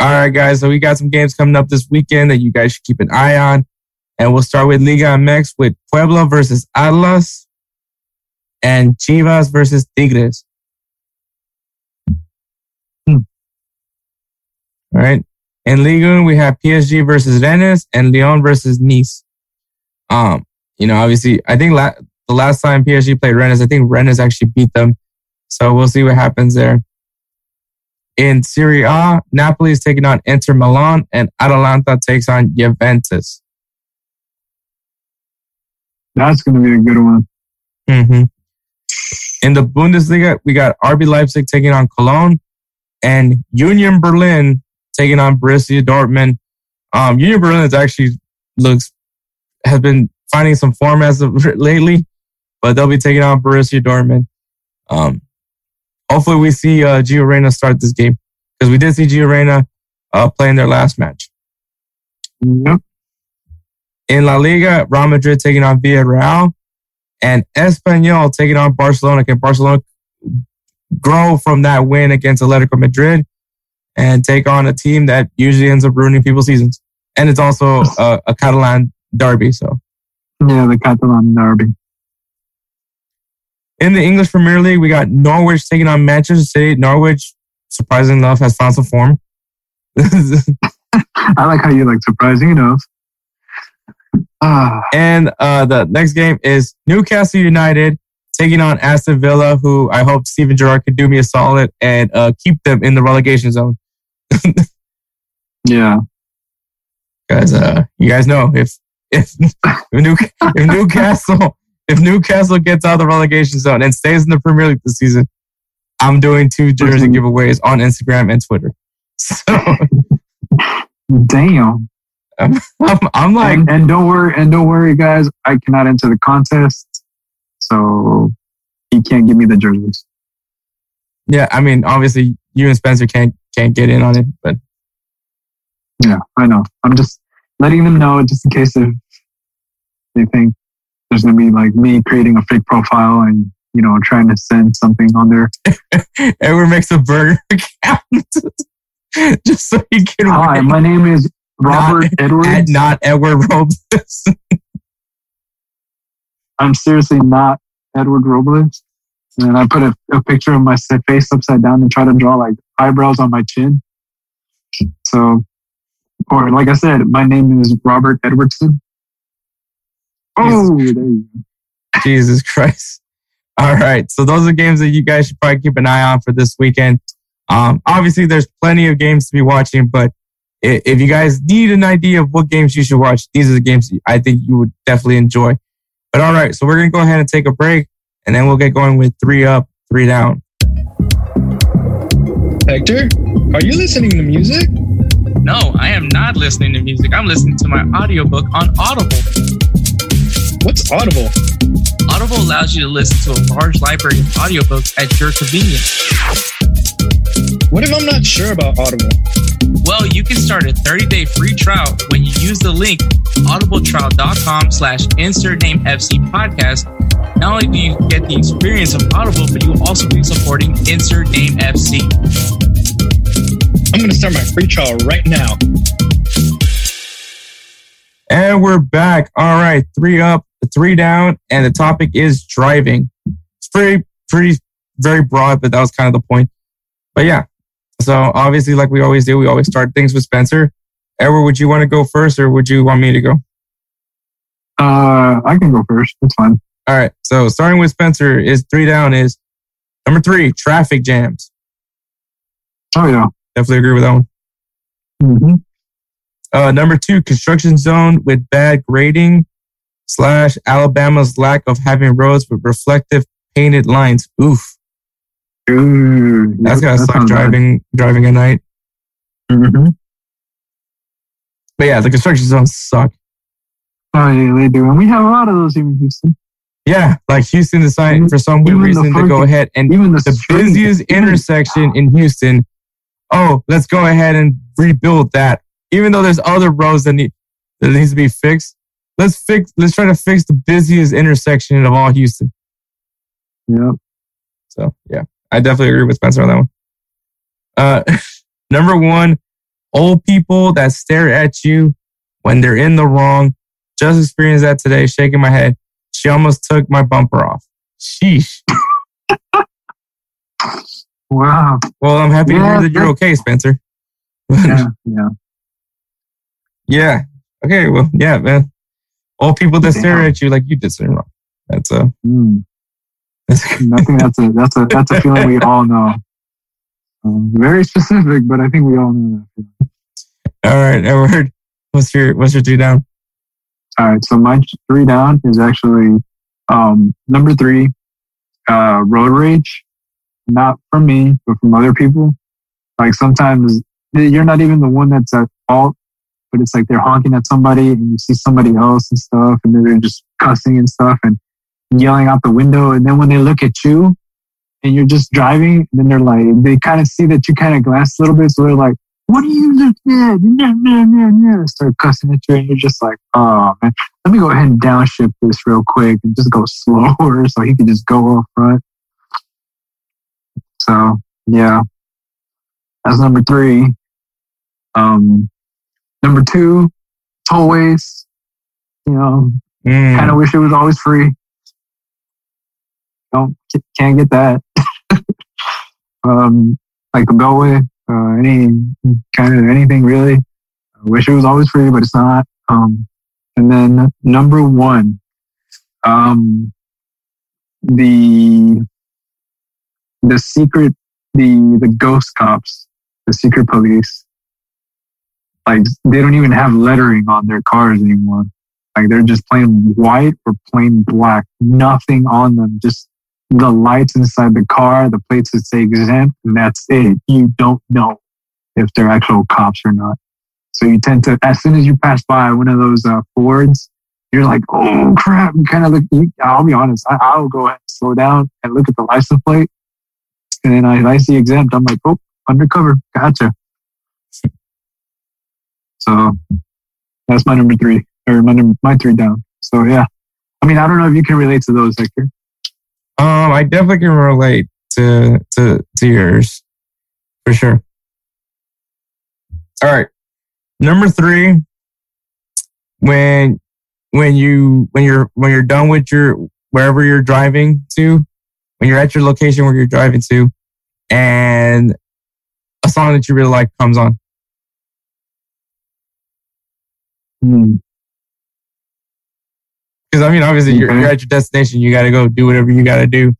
All right, guys. So we got some games coming up this weekend that you guys should keep an eye on, and we'll start with Liga MX with Puebla versus Atlas, and Chivas versus Tigres. All right. In Ligue 1, we have PSG versus Rennes and Lyon versus Nice. Um, you know, obviously, I think la- the last time PSG played Rennes, I think Rennes actually beat them. So we'll see what happens there. In Serie A, Napoli is taking on Inter Milan and Atalanta takes on Juventus. That's going to be a good one. Mm-hmm. In the Bundesliga, we got RB Leipzig taking on Cologne and Union Berlin taking on Borussia Dortmund. Um, Union Berlin is actually looks has been finding some form as of lately, but they'll be taking on Borussia Dortmund. Um, hopefully we see uh, Gio Reyna start this game because we did see Gio Reyna uh, play in their last match. Yep. In La Liga, Real Madrid taking on Villarreal and Espanyol taking on Barcelona. Can Barcelona grow from that win against Atletico Madrid? And take on a team that usually ends up ruining people's seasons. And it's also a, a Catalan derby. So, yeah, the Catalan derby. In the English Premier League, we got Norwich taking on Manchester City. Norwich, surprisingly enough, has found some form. I like how you like surprising enough. Ah. and uh, the next game is Newcastle United taking on Aston Villa, who I hope Steven Gerrard could do me a solid and uh, keep them in the relegation zone. Yeah, guys. Uh, you guys know if if if, New, if Newcastle if Newcastle gets out of the relegation zone and stays in the Premier League this season, I'm doing two jersey giveaways on Instagram and Twitter. So, damn. I'm, I'm, I'm like, and, and, don't worry, and don't worry, guys. I cannot enter the contest, so he can't give me the jerseys. Yeah, I mean, obviously, you and Spencer can't can't get in on it. But yeah, I know. I'm just letting them know just in case if they think there's gonna be like me creating a fake profile and you know, trying to send something on there. Edward makes a burger account just so he can. Hi, win. my name is Robert Not- Edwards. Not Edward Robles. I'm seriously not Edward Robles. And I put a, a picture of my face upside down and try to draw like eyebrows on my chin. So, or like I said, my name is Robert Edwardson. Oh, there you go. Jesus Christ. All right. So those are games that you guys should probably keep an eye on for this weekend. Um, obviously, there's plenty of games to be watching, but if you guys need an idea of what games you should watch, these are the games I think you would definitely enjoy. But all right. So we're going to go ahead and take a break and then we'll get going with three up, three down. Hector, are you listening to music? No, I am not listening to music. I'm listening to my audiobook on Audible. What's Audible? Audible allows you to listen to a large library of audiobooks at your convenience. What if I'm not sure about Audible? Well, you can start a 30-day free trial when you use the link audibletrial.com slash insert name FC podcast. Not only do you get the experience of Audible, but you will also be supporting insert name FC. I'm going to start my free trial right now. And we're back. All right. Three up, three down. And the topic is driving. It's pretty, pretty, very broad, but that was kind of the point. But yeah. So obviously, like we always do, we always start things with Spencer. Edward, would you want to go first or would you want me to go? Uh, I can go first. That's fine. All right. So starting with Spencer is three down is number three, traffic jams. Oh, yeah. Definitely agree with that one. hmm Uh, number two, construction zone with bad grading slash Alabama's lack of having roads with reflective painted lines. Oof. Ooh, That's gotta suck driving driving at night. hmm But yeah, the construction zones suck. Oh, yeah, they do. And we have a lot of those here in Houston. Yeah, like Houston decided for some weird reason to go ahead and Even the, the busiest intersection in Houston. Oh, let's go ahead and rebuild that. Even though there's other roads that need that needs to be fixed, let's fix. Let's try to fix the busiest intersection of all Houston. Yep. So yeah, I definitely agree with Spencer on that one. Uh, number one, old people that stare at you when they're in the wrong. Just experienced that today, shaking my head. She almost took my bumper off. Sheesh. Wow. Well, I'm happy to Yeah, hear that you're okay, Spencer. Yeah. Yeah. yeah. Okay. Well, yeah, man. Old people that stare at you like you did something wrong. That's a. Mm. I think that's a that's a that's a feeling we all know. Um, very specific, but I think we all know that. all right. Edward, what's your what's your two down? All right, so my three down is actually um, number three, uh, road rage. Not from me, but from other people. Like sometimes you're not even the one that's at fault, but it's like they're honking at somebody and you see somebody else and stuff, and they're just cussing and stuff and yelling out the window. And then when they look at you and you're just driving, then they're like, they kind of see that you kind of glance a little bit, so they're like, what are you looking at? Start cussing at you, and you're just like, oh man, let me go ahead and downshift this real quick and just go slower so he can just go up front. So yeah, that's number three. Um, number two, tollways. You know, Mm, kind of wish it was always free. Don't can't get that. um, like the Beltway, uh, any kind of anything really. I wish it was always free, but it's not. Um, and then number one, um, the the secret, the the ghost cops, the secret police. Like they don't even have lettering on their cars anymore. Like they're just plain white or plain black, nothing on them, just the lights inside the car, the plates that say exempt, and that's it. You don't know if they're actual cops or not. So you tend to, as soon as you pass by one of those uh, Fords, you're like, oh crap. You kind of look, you, I'll be honest, I, I'll go ahead and slow down and look at the license plate. And then I, I see exempt. I'm like, oh, undercover. Gotcha. So that's my number three, or my, my three down. So yeah. I mean, I don't know if you can relate to those, Hector. Um, I definitely can relate to to to yours for sure. All right, number three. When when you when you're when you're done with your wherever you're driving to, when you're at your location where you're driving to, and a song that you really like comes on. Hmm. Because I mean, obviously, you're, you're mm-hmm. at your destination. You got to go do whatever you got to do.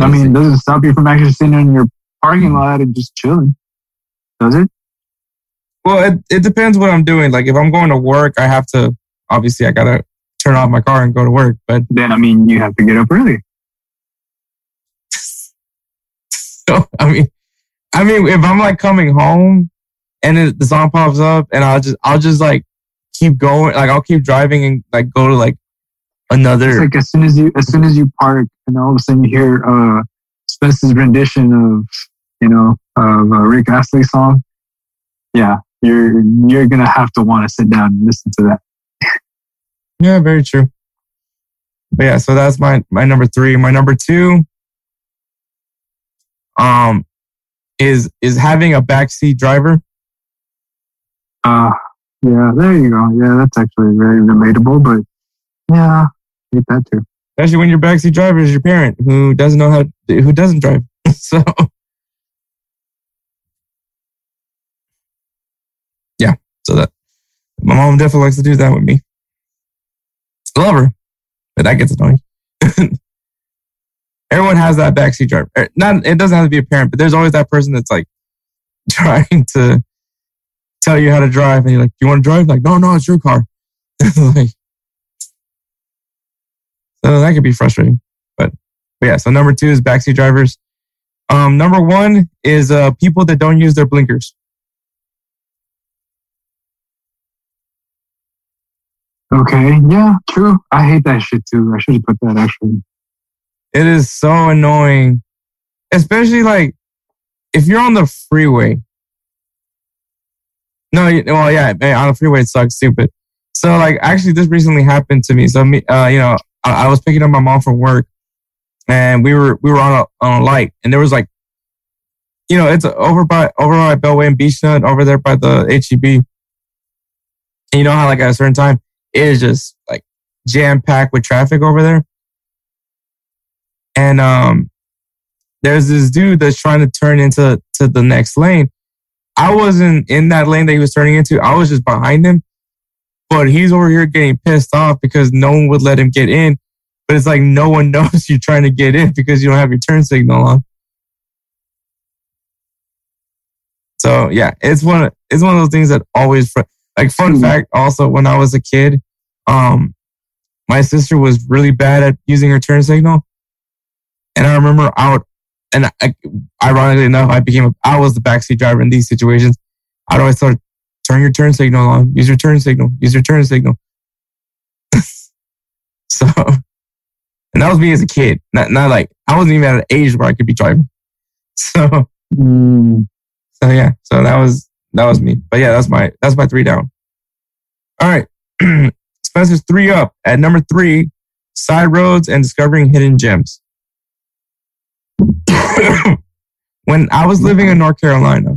I mean, it doesn't stop you from actually sitting in your parking lot and just chilling, does it? well, it, it depends what I'm doing. Like, if I'm going to work, I have to. Obviously, I gotta turn off my car and go to work. But Then I mean, you have to get up early. so, I mean, I mean, if I'm like coming home and it, the song pops up, and I'll just, I'll just like keep going. Like, I'll keep driving and like go to like another. It's like as soon as you as soon as you park, and all of a sudden you hear uh, Spencer's rendition of you know of a Rick Astley song. Yeah, you're you're gonna have to want to sit down and listen to that. Yeah, very true. But yeah, so that's my my number three. My number two, um, is is having a backseat driver. Uh, yeah, there you go. Yeah, that's actually very relatable. But yeah, get that too. Especially when your backseat driver is your parent who doesn't know how to, who doesn't drive. so yeah, so that my mom definitely likes to do that with me. I love her, but that gets annoying. Everyone has that backseat driver. Er, Not it doesn't have to be a parent, but there's always that person that's like trying to tell you how to drive, and you're like, "Do "You want to drive?" Like, no, no, it's your car. like, so that could be frustrating. But, but yeah, so number two is backseat drivers. Um, number one is uh, people that don't use their blinkers. Okay, yeah, true. I hate that shit too. I should have put that actually. It is so annoying, especially like if you're on the freeway. No, well, yeah, on the freeway it sucks, stupid. So like, actually, this recently happened to me. So me, uh, you know, I, I was picking up my mom from work, and we were we were on a on a light, and there was like, you know, it's over by over by Beltway and Beechnut over there by the HEB. And you know how like at a certain time it is just like jam packed with traffic over there. And um, there's this dude that's trying to turn into to the next lane. I wasn't in that lane that he was turning into. I was just behind him. But he's over here getting pissed off because no one would let him get in. But it's like no one knows you're trying to get in because you don't have your turn signal on. So yeah, it's one of, it's one of those things that always fr- like fun Hmm. fact also when I was a kid, um my sister was really bad at using her turn signal. And I remember I would and I, ironically enough, I became a, I was the backseat driver in these situations. I'd always tell her, turn your turn signal on, use your turn signal, use your turn signal. so and that was me as a kid. Not not like I wasn't even at an age where I could be driving. So Mm, so yeah, so that was that was me. But yeah, that's my that's my three down. All right, Spencer's three up at number three: side roads and discovering hidden gems. when I was living in North Carolina,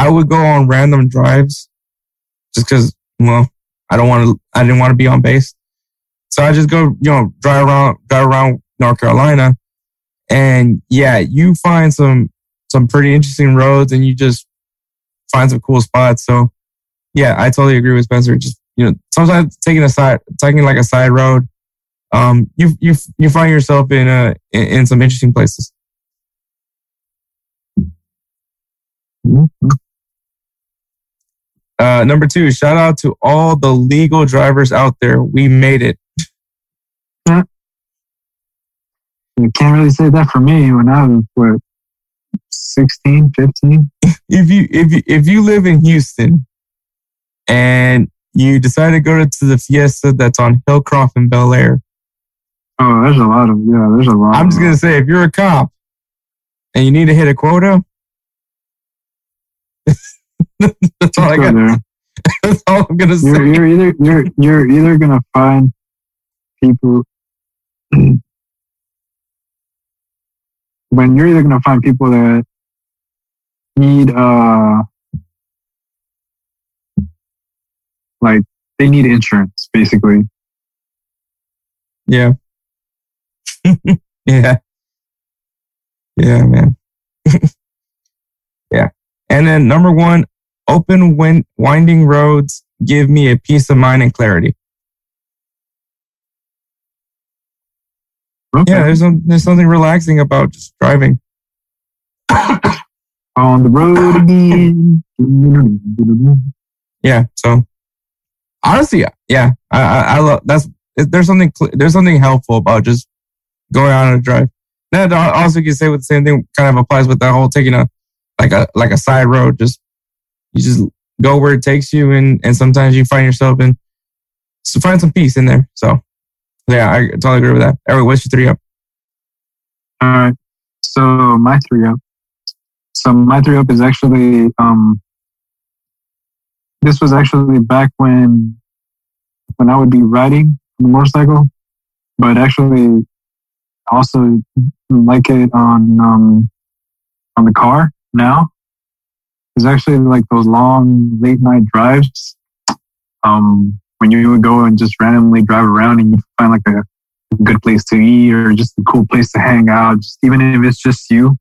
I would go on random drives just because, well, I don't want to. I didn't want to be on base, so I just go, you know, drive around, drive around North Carolina, and yeah, you find some some pretty interesting roads and you just find some cool spots. So yeah, I totally agree with Spencer. Just you know, sometimes taking a side taking like a side road, um, you you you find yourself in a in, in some interesting places. Uh, number two, shout out to all the legal drivers out there. We made it. you can't really say that for me when I was what 16, 15. if you if you if you live in Houston and you decide to go to the fiesta that's on Hillcroft and Bellaire, Oh, there's a lot of yeah. There's a lot. I'm just gonna say if you're a cop and you need to hit a quota, that's all I got. There. That's all I'm gonna say. You're, you're either you're you're either gonna find people when you're either gonna find people that need uh like they need insurance basically. Yeah. yeah. Yeah, man. yeah. And then number one, open wind, winding roads give me a peace of mind and clarity. Okay. Yeah, there's some, there's something relaxing about just driving. On the road again. Yeah. So honestly, yeah, I, I, I love that's there's something there's something helpful about just going on a drive. That uh, also you can say with the same thing kind of applies with that whole taking a like a like a side road. Just you just go where it takes you, and and sometimes you find yourself in so find some peace in there. So yeah, I totally agree with that. Eric, what's your three up? All right. So my three up. So my three up is actually um this was actually back when when I would be riding the motorcycle, but actually also like it on um on the car now. It's actually like those long late night drives. Um when you would go and just randomly drive around and you find like a good place to eat or just a cool place to hang out, just even if it's just you,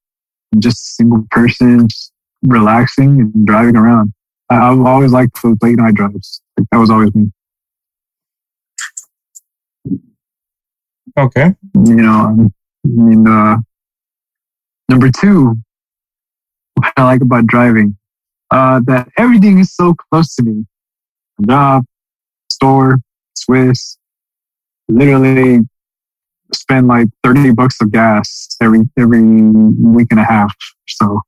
just a single person, just relaxing and driving around. I, I've always liked those late night drives. Like, that was always me. Okay. You know, I mean, uh, number two, what I like about driving, uh, that everything is so close to me. My job, store, Swiss, literally spend like 30 bucks of gas every, every week and a half. So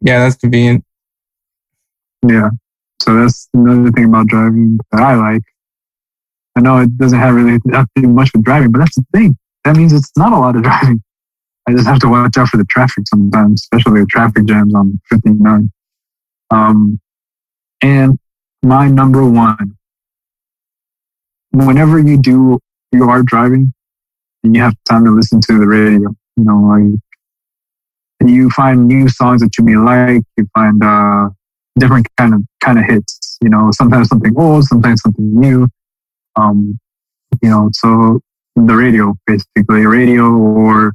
Yeah, that's convenient. yeah. So that's another thing about driving that I like. I know it doesn't have really have to do much with driving, but that's the thing. That means it's not a lot of driving. I just have to watch out for the traffic sometimes, especially the traffic jams on 59. Um, and my number one, whenever you do, you are driving and you have time to listen to the radio, you know, like, you find new songs that you may like, you find, uh, different kind of, kind of hits, you know, sometimes something old, sometimes something new. Um, you know, so the radio, basically radio or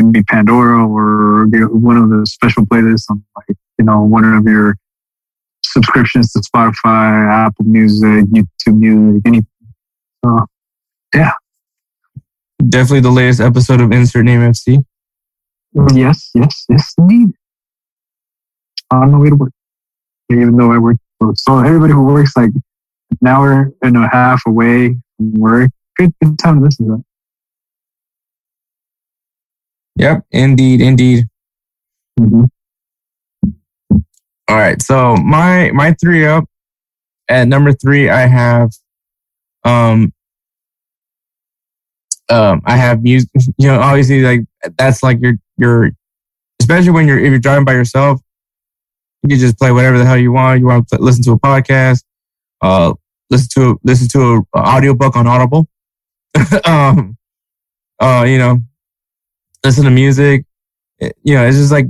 can be Pandora or one of the special playlists on like, you know, one of your subscriptions to Spotify, Apple Music, YouTube Music, anything. Uh, so, Definitely the latest episode of Insert Name FC. yes, yes, yes, indeed. On my way to work, even though I work. So everybody who works like an hour and a half away from work, good, good time to listen to that. Yep, indeed, indeed. Mm-hmm. All right. So my my three up at number three, I have um um I have music. You know, obviously, like that's like your your especially when you're if you're driving by yourself, you can just play whatever the hell you want. You want to listen to a podcast, uh, listen to a, listen to a, a audiobook on Audible. um, uh, you know, listen to music. It- you know, it's just like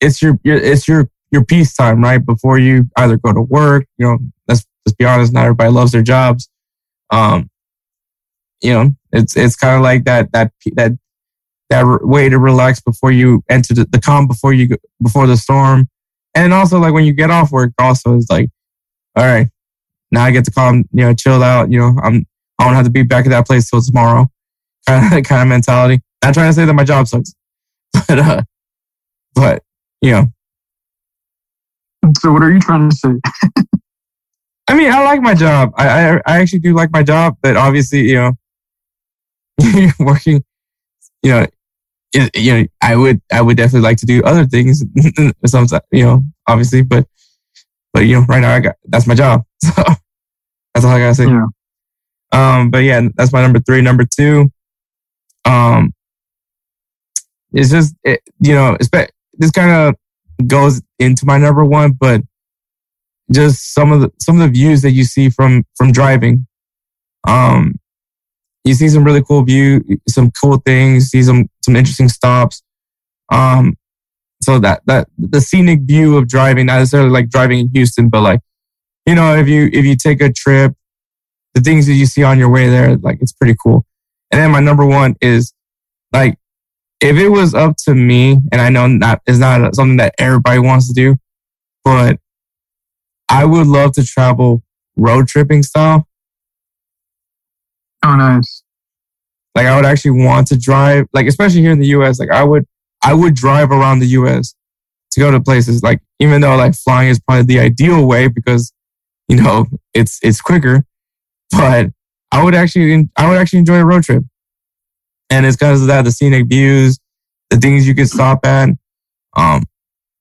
it's your, your it's your your peace time, right? Before you either go to work, you know, let's let's be honest, not everybody loves their jobs. Um, you know, it's it's kind of like that that that that way to relax before you enter the, the calm before you before the storm, and also like when you get off work, also is like, all right, now I get to calm, you know, chill out. You know, I'm I don't have to be back at that place till tomorrow, kind of kind of mentality. Not trying to say that my job sucks, but uh, but you know, So what are you trying to say? I mean, I like my job. I, I I actually do like my job, but obviously, you know, working, you know, it, you know, I would I would definitely like to do other things. Sometimes, you know, obviously, but but you know, right now I got that's my job. So that's all I gotta say. Yeah. Um, but yeah, that's my number three. Number two, um, it's just it, you know, this kind of goes into my number one, but just some of the some of the views that you see from from driving. Um, you see some really cool view, some cool things, see some some interesting stops. Um, so that that the scenic view of driving, not necessarily like driving in Houston, but like you know, if you if you take a trip, the things that you see on your way there, like it's pretty cool. And then my number one is like if it was up to me, and I know not is not something that everybody wants to do, but I would love to travel road tripping style. Oh, nice. Like I would actually want to drive, like especially here in the U.S. Like I would, I would drive around the U.S. to go to places. Like even though like flying is probably the ideal way because you know it's it's quicker, but I would actually I would actually enjoy a road trip, and it's because of that the scenic views, the things you can stop at, um,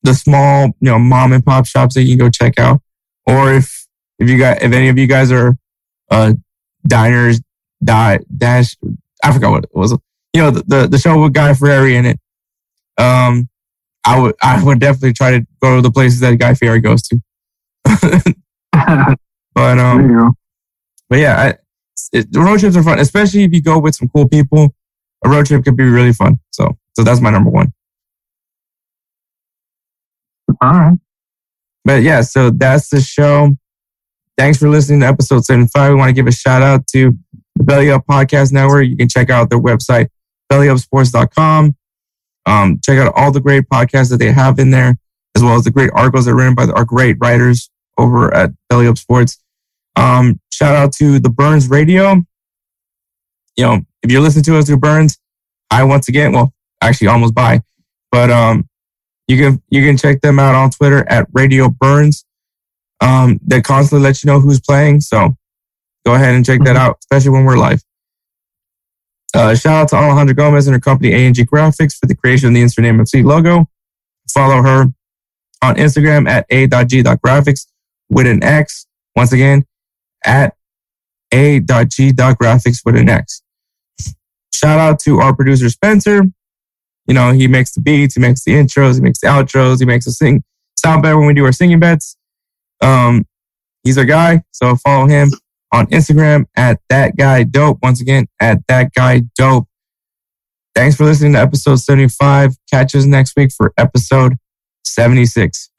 the small you know mom and pop shops that you can go check out, or if if you got if any of you guys are uh diners die dash I forgot what it was. You know, the, the, the show with Guy Fieri in it. Um, I would I would definitely try to go to the places that Guy Fieri goes to. but um, but yeah, I, it, road trips are fun, especially if you go with some cool people. A road trip could be really fun. So so that's my number one. All right. But yeah, so that's the show. Thanks for listening to episode 75. We want to give a shout out to the Belly Up Podcast Network. You can check out their website, bellyupsports.com. Um, check out all the great podcasts that they have in there, as well as the great articles that are written by our great writers over at Belly Up Sports. Um, shout out to the Burns Radio. You know, if you're listening to us through Burns, I once again, well, actually almost by, but um, you can you can check them out on Twitter at Radio Burns. Um, they constantly let you know who's playing, so go ahead and check that out, especially when we're live. Uh, shout out to Alejandra Gomez and her company ANG Graphics for the creation of the Insert Name FC logo. Follow her on Instagram at a.g.graphics with an X. Once again, at a.g.graphics with an X. Shout out to our producer Spencer. You know, he makes the beats, he makes the intros, he makes the outros, he makes us sing sound better when we do our singing bets. Um, he's our guy, so follow him on Instagram at that guy dope. Once again, at that guy dope. Thanks for listening to episode 75. Catch us next week for episode 76.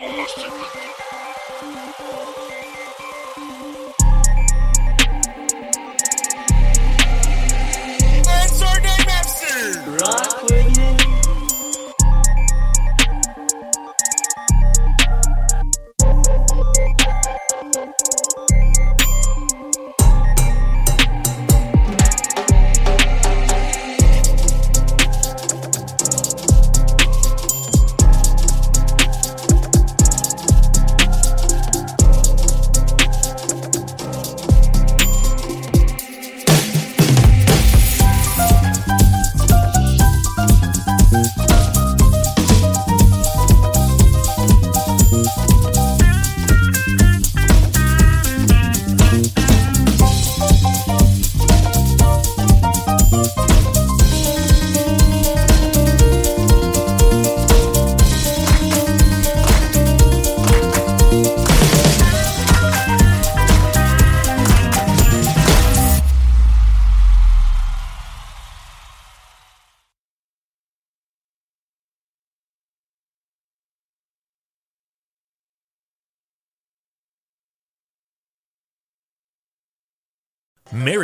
Mary